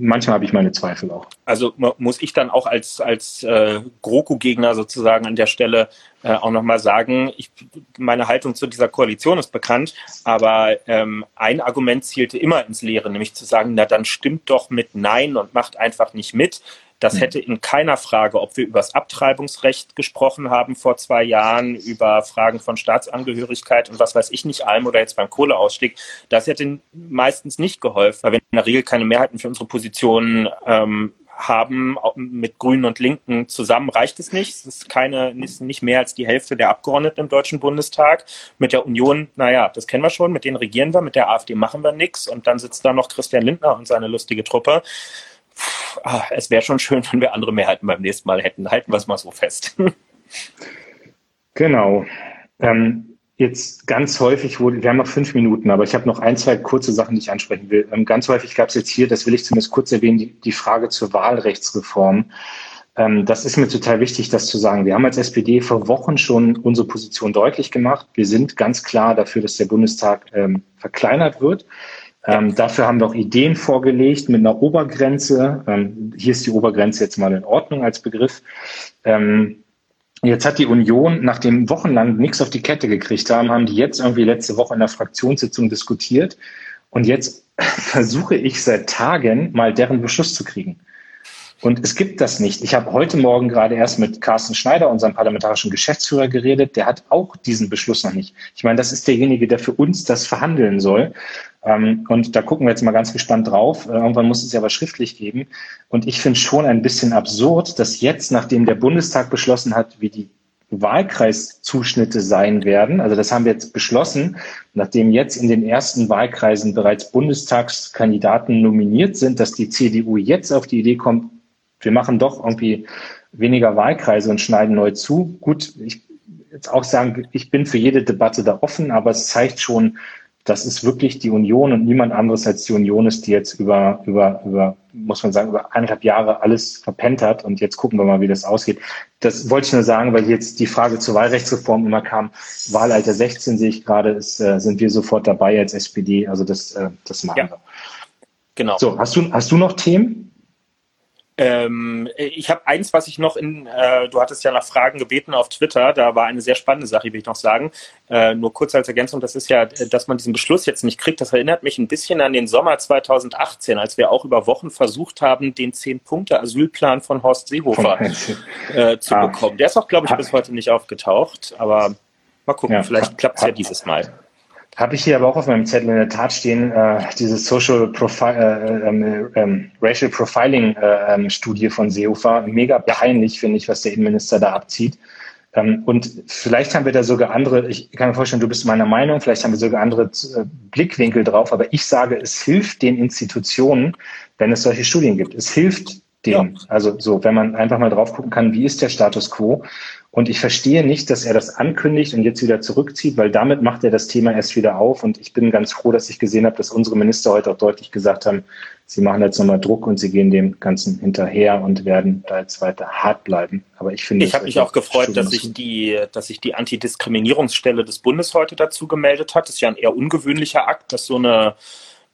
manchmal habe ich meine Zweifel auch.
Also muss ich dann auch als, als äh, GroKo-Gegner sozusagen an der Stelle äh, auch nochmal sagen, ich, meine Haltung zu dieser Koalition ist bekannt, aber ähm, ein Argument zielte immer ins Leere, nämlich zu sagen, na dann stimmt doch mit Nein und macht einfach nicht mit. Das hm. hätte in keiner Frage, ob wir über das Abtreibungsrecht gesprochen haben vor zwei Jahren, über Fragen von Staatsangehörigkeit und was weiß ich nicht allem oder jetzt beim Kohleausstieg, das hätte meistens nicht geholfen, weil wir in der Regel keine Mehrheiten für unsere Positionen ähm, haben mit Grünen und Linken zusammen reicht es nicht. Es ist keine, ist nicht mehr als die Hälfte der Abgeordneten im Deutschen Bundestag. Mit der Union, naja, das kennen wir schon, mit denen regieren wir, mit der AfD machen wir nichts und dann sitzt da noch Christian Lindner und seine lustige Truppe ah, es wäre schon schön, wenn wir andere Mehrheiten beim nächsten Mal hätten. Halten wir es mal so fest.
genau. Ähm, jetzt ganz häufig wurde, wir haben noch fünf Minuten, aber ich habe noch ein, zwei kurze Sachen, die ich ansprechen will. Ähm, ganz häufig gab es jetzt hier, das will ich zumindest kurz erwähnen, die, die Frage zur Wahlrechtsreform. Ähm, das ist mir total wichtig, das zu sagen. Wir haben als SPD vor Wochen schon unsere Position deutlich gemacht. Wir sind ganz klar dafür, dass der Bundestag ähm, verkleinert wird. Ähm, dafür haben wir auch Ideen vorgelegt mit einer Obergrenze. Ähm, hier ist die Obergrenze jetzt mal in Ordnung als Begriff. Ähm, jetzt hat die Union, nachdem wochenlang nichts auf die Kette gekriegt haben, haben die jetzt irgendwie letzte Woche in der Fraktionssitzung diskutiert. Und jetzt versuche ich seit Tagen mal deren Beschluss zu kriegen. Und es gibt das nicht. Ich habe heute Morgen gerade erst mit Carsten Schneider, unserem parlamentarischen Geschäftsführer, geredet. Der hat auch diesen Beschluss noch nicht. Ich meine, das ist derjenige, der für uns das verhandeln soll. Ähm, und da gucken wir jetzt mal ganz gespannt drauf. Äh, irgendwann muss es ja was schriftlich geben. Und ich finde schon ein bisschen absurd, dass jetzt, nachdem der Bundestag beschlossen hat, wie die Wahlkreiszuschnitte sein werden. Also das haben wir jetzt beschlossen, nachdem jetzt in den ersten Wahlkreisen bereits Bundestagskandidaten nominiert sind, dass die CDU jetzt auf die Idee kommt, wir machen doch irgendwie weniger Wahlkreise und schneiden neu zu. Gut, ich jetzt auch sagen, ich bin für jede Debatte da offen, aber es zeigt schon, das ist wirklich die Union und niemand anderes als die Union ist, die jetzt über, über, über, muss man sagen, über eineinhalb Jahre alles verpennt hat. Und jetzt gucken wir mal, wie das ausgeht. Das wollte ich nur sagen, weil jetzt die Frage zur Wahlrechtsreform immer kam. Wahlalter 16 sehe ich gerade, ist, äh, sind wir sofort dabei als SPD. Also das, äh, das machen ja. wir. Genau. So, hast du, hast du noch Themen?
Ähm, ich habe eins, was ich noch in, äh, du hattest ja nach Fragen gebeten auf Twitter, da war eine sehr spannende Sache, will ich noch sagen. Äh, nur kurz als Ergänzung, das ist ja, dass man diesen Beschluss jetzt nicht kriegt, das erinnert mich ein bisschen an den Sommer 2018, als wir auch über Wochen versucht haben, den Zehn-Punkte-Asylplan von Horst Seehofer äh, zu ah. bekommen. Der ist auch, glaube ich, bis heute nicht aufgetaucht, aber mal gucken, ja. vielleicht klappt es ja dieses Mal.
Habe ich hier aber auch auf meinem Zettel in der Tat stehen, äh, diese Social Profi äh, ähm, ähm, Racial Profiling äh, ähm, Studie von Seehofer. Mega peinlich, finde ich, was der Innenminister da abzieht. Ähm, und vielleicht haben wir da sogar andere, ich kann mir vorstellen, du bist meiner Meinung, vielleicht haben wir sogar andere äh, Blickwinkel drauf, aber ich sage, es hilft den Institutionen, wenn es solche Studien gibt. Es hilft denen. Ja. Also so, wenn man einfach mal drauf gucken kann, wie ist der Status quo und ich verstehe nicht, dass er das ankündigt und jetzt wieder zurückzieht, weil damit macht er das Thema erst wieder auf. Und ich bin ganz froh, dass ich gesehen habe, dass unsere Minister heute auch deutlich gesagt haben, sie machen jetzt nochmal Druck und sie gehen dem Ganzen hinterher und werden da jetzt weiter hart bleiben. Aber ich finde,
ich habe mich auch gefreut, dass sich die, dass sich die Antidiskriminierungsstelle des Bundes heute dazu gemeldet hat. Das ist ja ein eher ungewöhnlicher Akt, dass so eine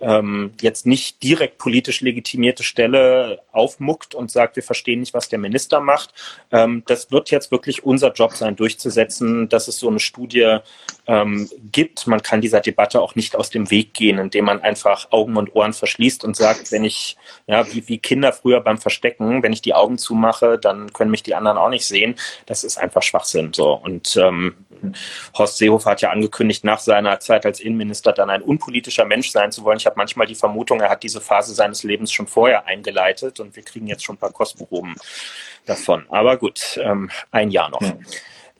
ähm, jetzt nicht direkt politisch legitimierte Stelle aufmuckt und sagt, wir verstehen nicht, was der Minister macht. Ähm, das wird jetzt wirklich unser Job sein, durchzusetzen, dass es so eine Studie ähm, gibt. Man kann dieser Debatte auch nicht aus dem Weg gehen, indem man einfach Augen und Ohren verschließt und sagt, wenn ich, ja, wie, wie Kinder früher beim Verstecken, wenn ich die Augen zumache, dann können mich die anderen auch nicht sehen. Das ist einfach Schwachsinn. So. Und ähm, Horst Seehofer hat ja angekündigt, nach seiner Zeit als Innenminister dann ein unpolitischer Mensch sein zu wollen. Ich habe manchmal die Vermutung, er hat diese Phase seines Lebens schon vorher eingeleitet und wir kriegen jetzt schon ein paar Kostproben davon. Aber gut, ähm, ein Jahr noch. Ja.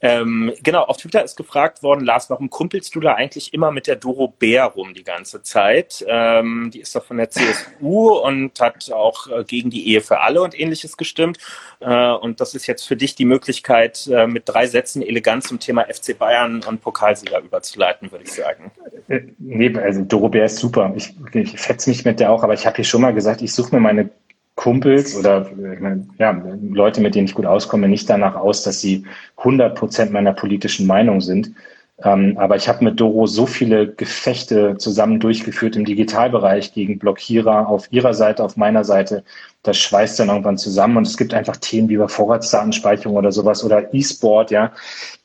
Ähm, genau, auf Twitter ist gefragt worden, Lars, warum kumpelst du da eigentlich immer mit der Doro Bär rum die ganze Zeit? Ähm, die ist doch von der CSU und hat auch äh, gegen die Ehe für alle und ähnliches gestimmt. Äh, und das ist jetzt für dich die Möglichkeit, äh, mit drei Sätzen elegant zum Thema FC Bayern und Pokalsieger überzuleiten, würde ich sagen.
Äh, nee, also Doro Bär ist super. Ich, ich fetze mich mit der auch, aber ich habe hier schon mal gesagt, ich suche mir meine Kumpels oder ja, Leute, mit denen ich gut auskomme, nicht danach aus, dass sie 100 Prozent meiner politischen Meinung sind. Ähm, aber ich habe mit Doro so viele Gefechte zusammen durchgeführt im Digitalbereich gegen Blockierer auf ihrer Seite, auf meiner Seite. Das schweißt dann irgendwann zusammen und es gibt einfach Themen wie über Vorratsdatenspeicherung oder sowas oder E-Sport, ja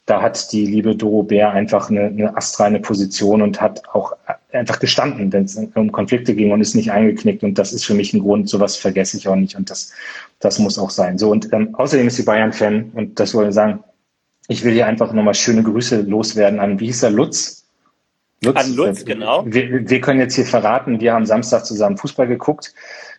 da hat die liebe Doro Bär einfach eine, eine astreine Position und hat auch einfach gestanden, wenn es um Konflikte ging und ist nicht eingeknickt. Und das ist für mich ein Grund, sowas vergesse ich auch nicht. Und das, das muss auch sein. So, und ähm, außerdem ist sie Bayern-Fan und das wollte ich sagen, ich will hier einfach nochmal schöne Grüße loswerden an, wie hieß er, Lutz?
Lutz an Lutz, genau.
Wir, wir können jetzt hier verraten, wir haben Samstag zusammen Fußball geguckt.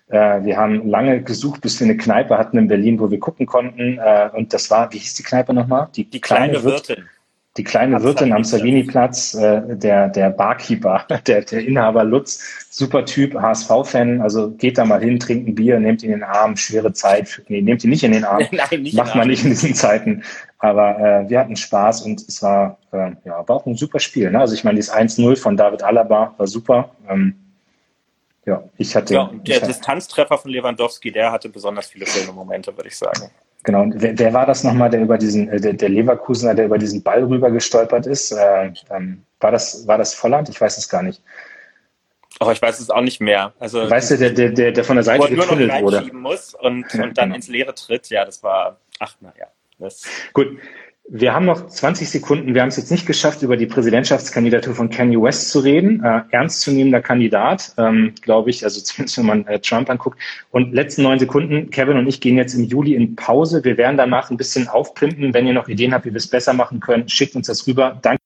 Äh, wir haben lange gesucht, bis wir eine Kneipe hatten in Berlin, wo wir gucken konnten. Äh, und das war, wie hieß die Kneipe nochmal?
Die, die kleine, kleine Wirtin.
Die kleine Wirtin am Savini-Platz, äh, der, der Barkeeper, der, der Inhaber Lutz, super Typ, HSV-Fan, also geht da mal hin, trinkt ein Bier, nehmt ihn in den Arm, schwere Zeit, nee, nehmt ihn nicht in den Arm, Nein, nicht macht man nicht in diesen Zeiten, aber äh, wir hatten Spaß und es war, äh, ja, war auch ein super Spiel, ne? also ich meine, das 1-0 von David Alaba war super, ähm, ja, ich hatte. Ja,
der Distanztreffer von Lewandowski, der hatte besonders viele schöne Momente, würde ich sagen.
Genau. Und wer, wer war das nochmal, der über diesen, äh, der, der Leverkusener, der über diesen Ball rüber gestolpert ist? Äh, ähm, war das, war das Volland? Ich weiß es gar nicht.
Aber ich weiß es auch nicht mehr. Also
weißt du, der, der, der, der von der Seite
getunnelt wurde. muss und, und dann genau. ins Leere tritt. Ja, das war, ach naja.
Gut. Wir haben noch 20 Sekunden. Wir haben es jetzt nicht geschafft, über die Präsidentschaftskandidatur von Kanye West zu reden. Äh, ernstzunehmender Kandidat, ähm, glaube ich, also zumindest wenn man äh, Trump anguckt. Und letzten neun Sekunden. Kevin und ich gehen jetzt im Juli in Pause. Wir werden danach ein bisschen aufpimpen. Wenn ihr noch Ideen habt, wie wir es besser machen können, schickt uns das rüber. Danke.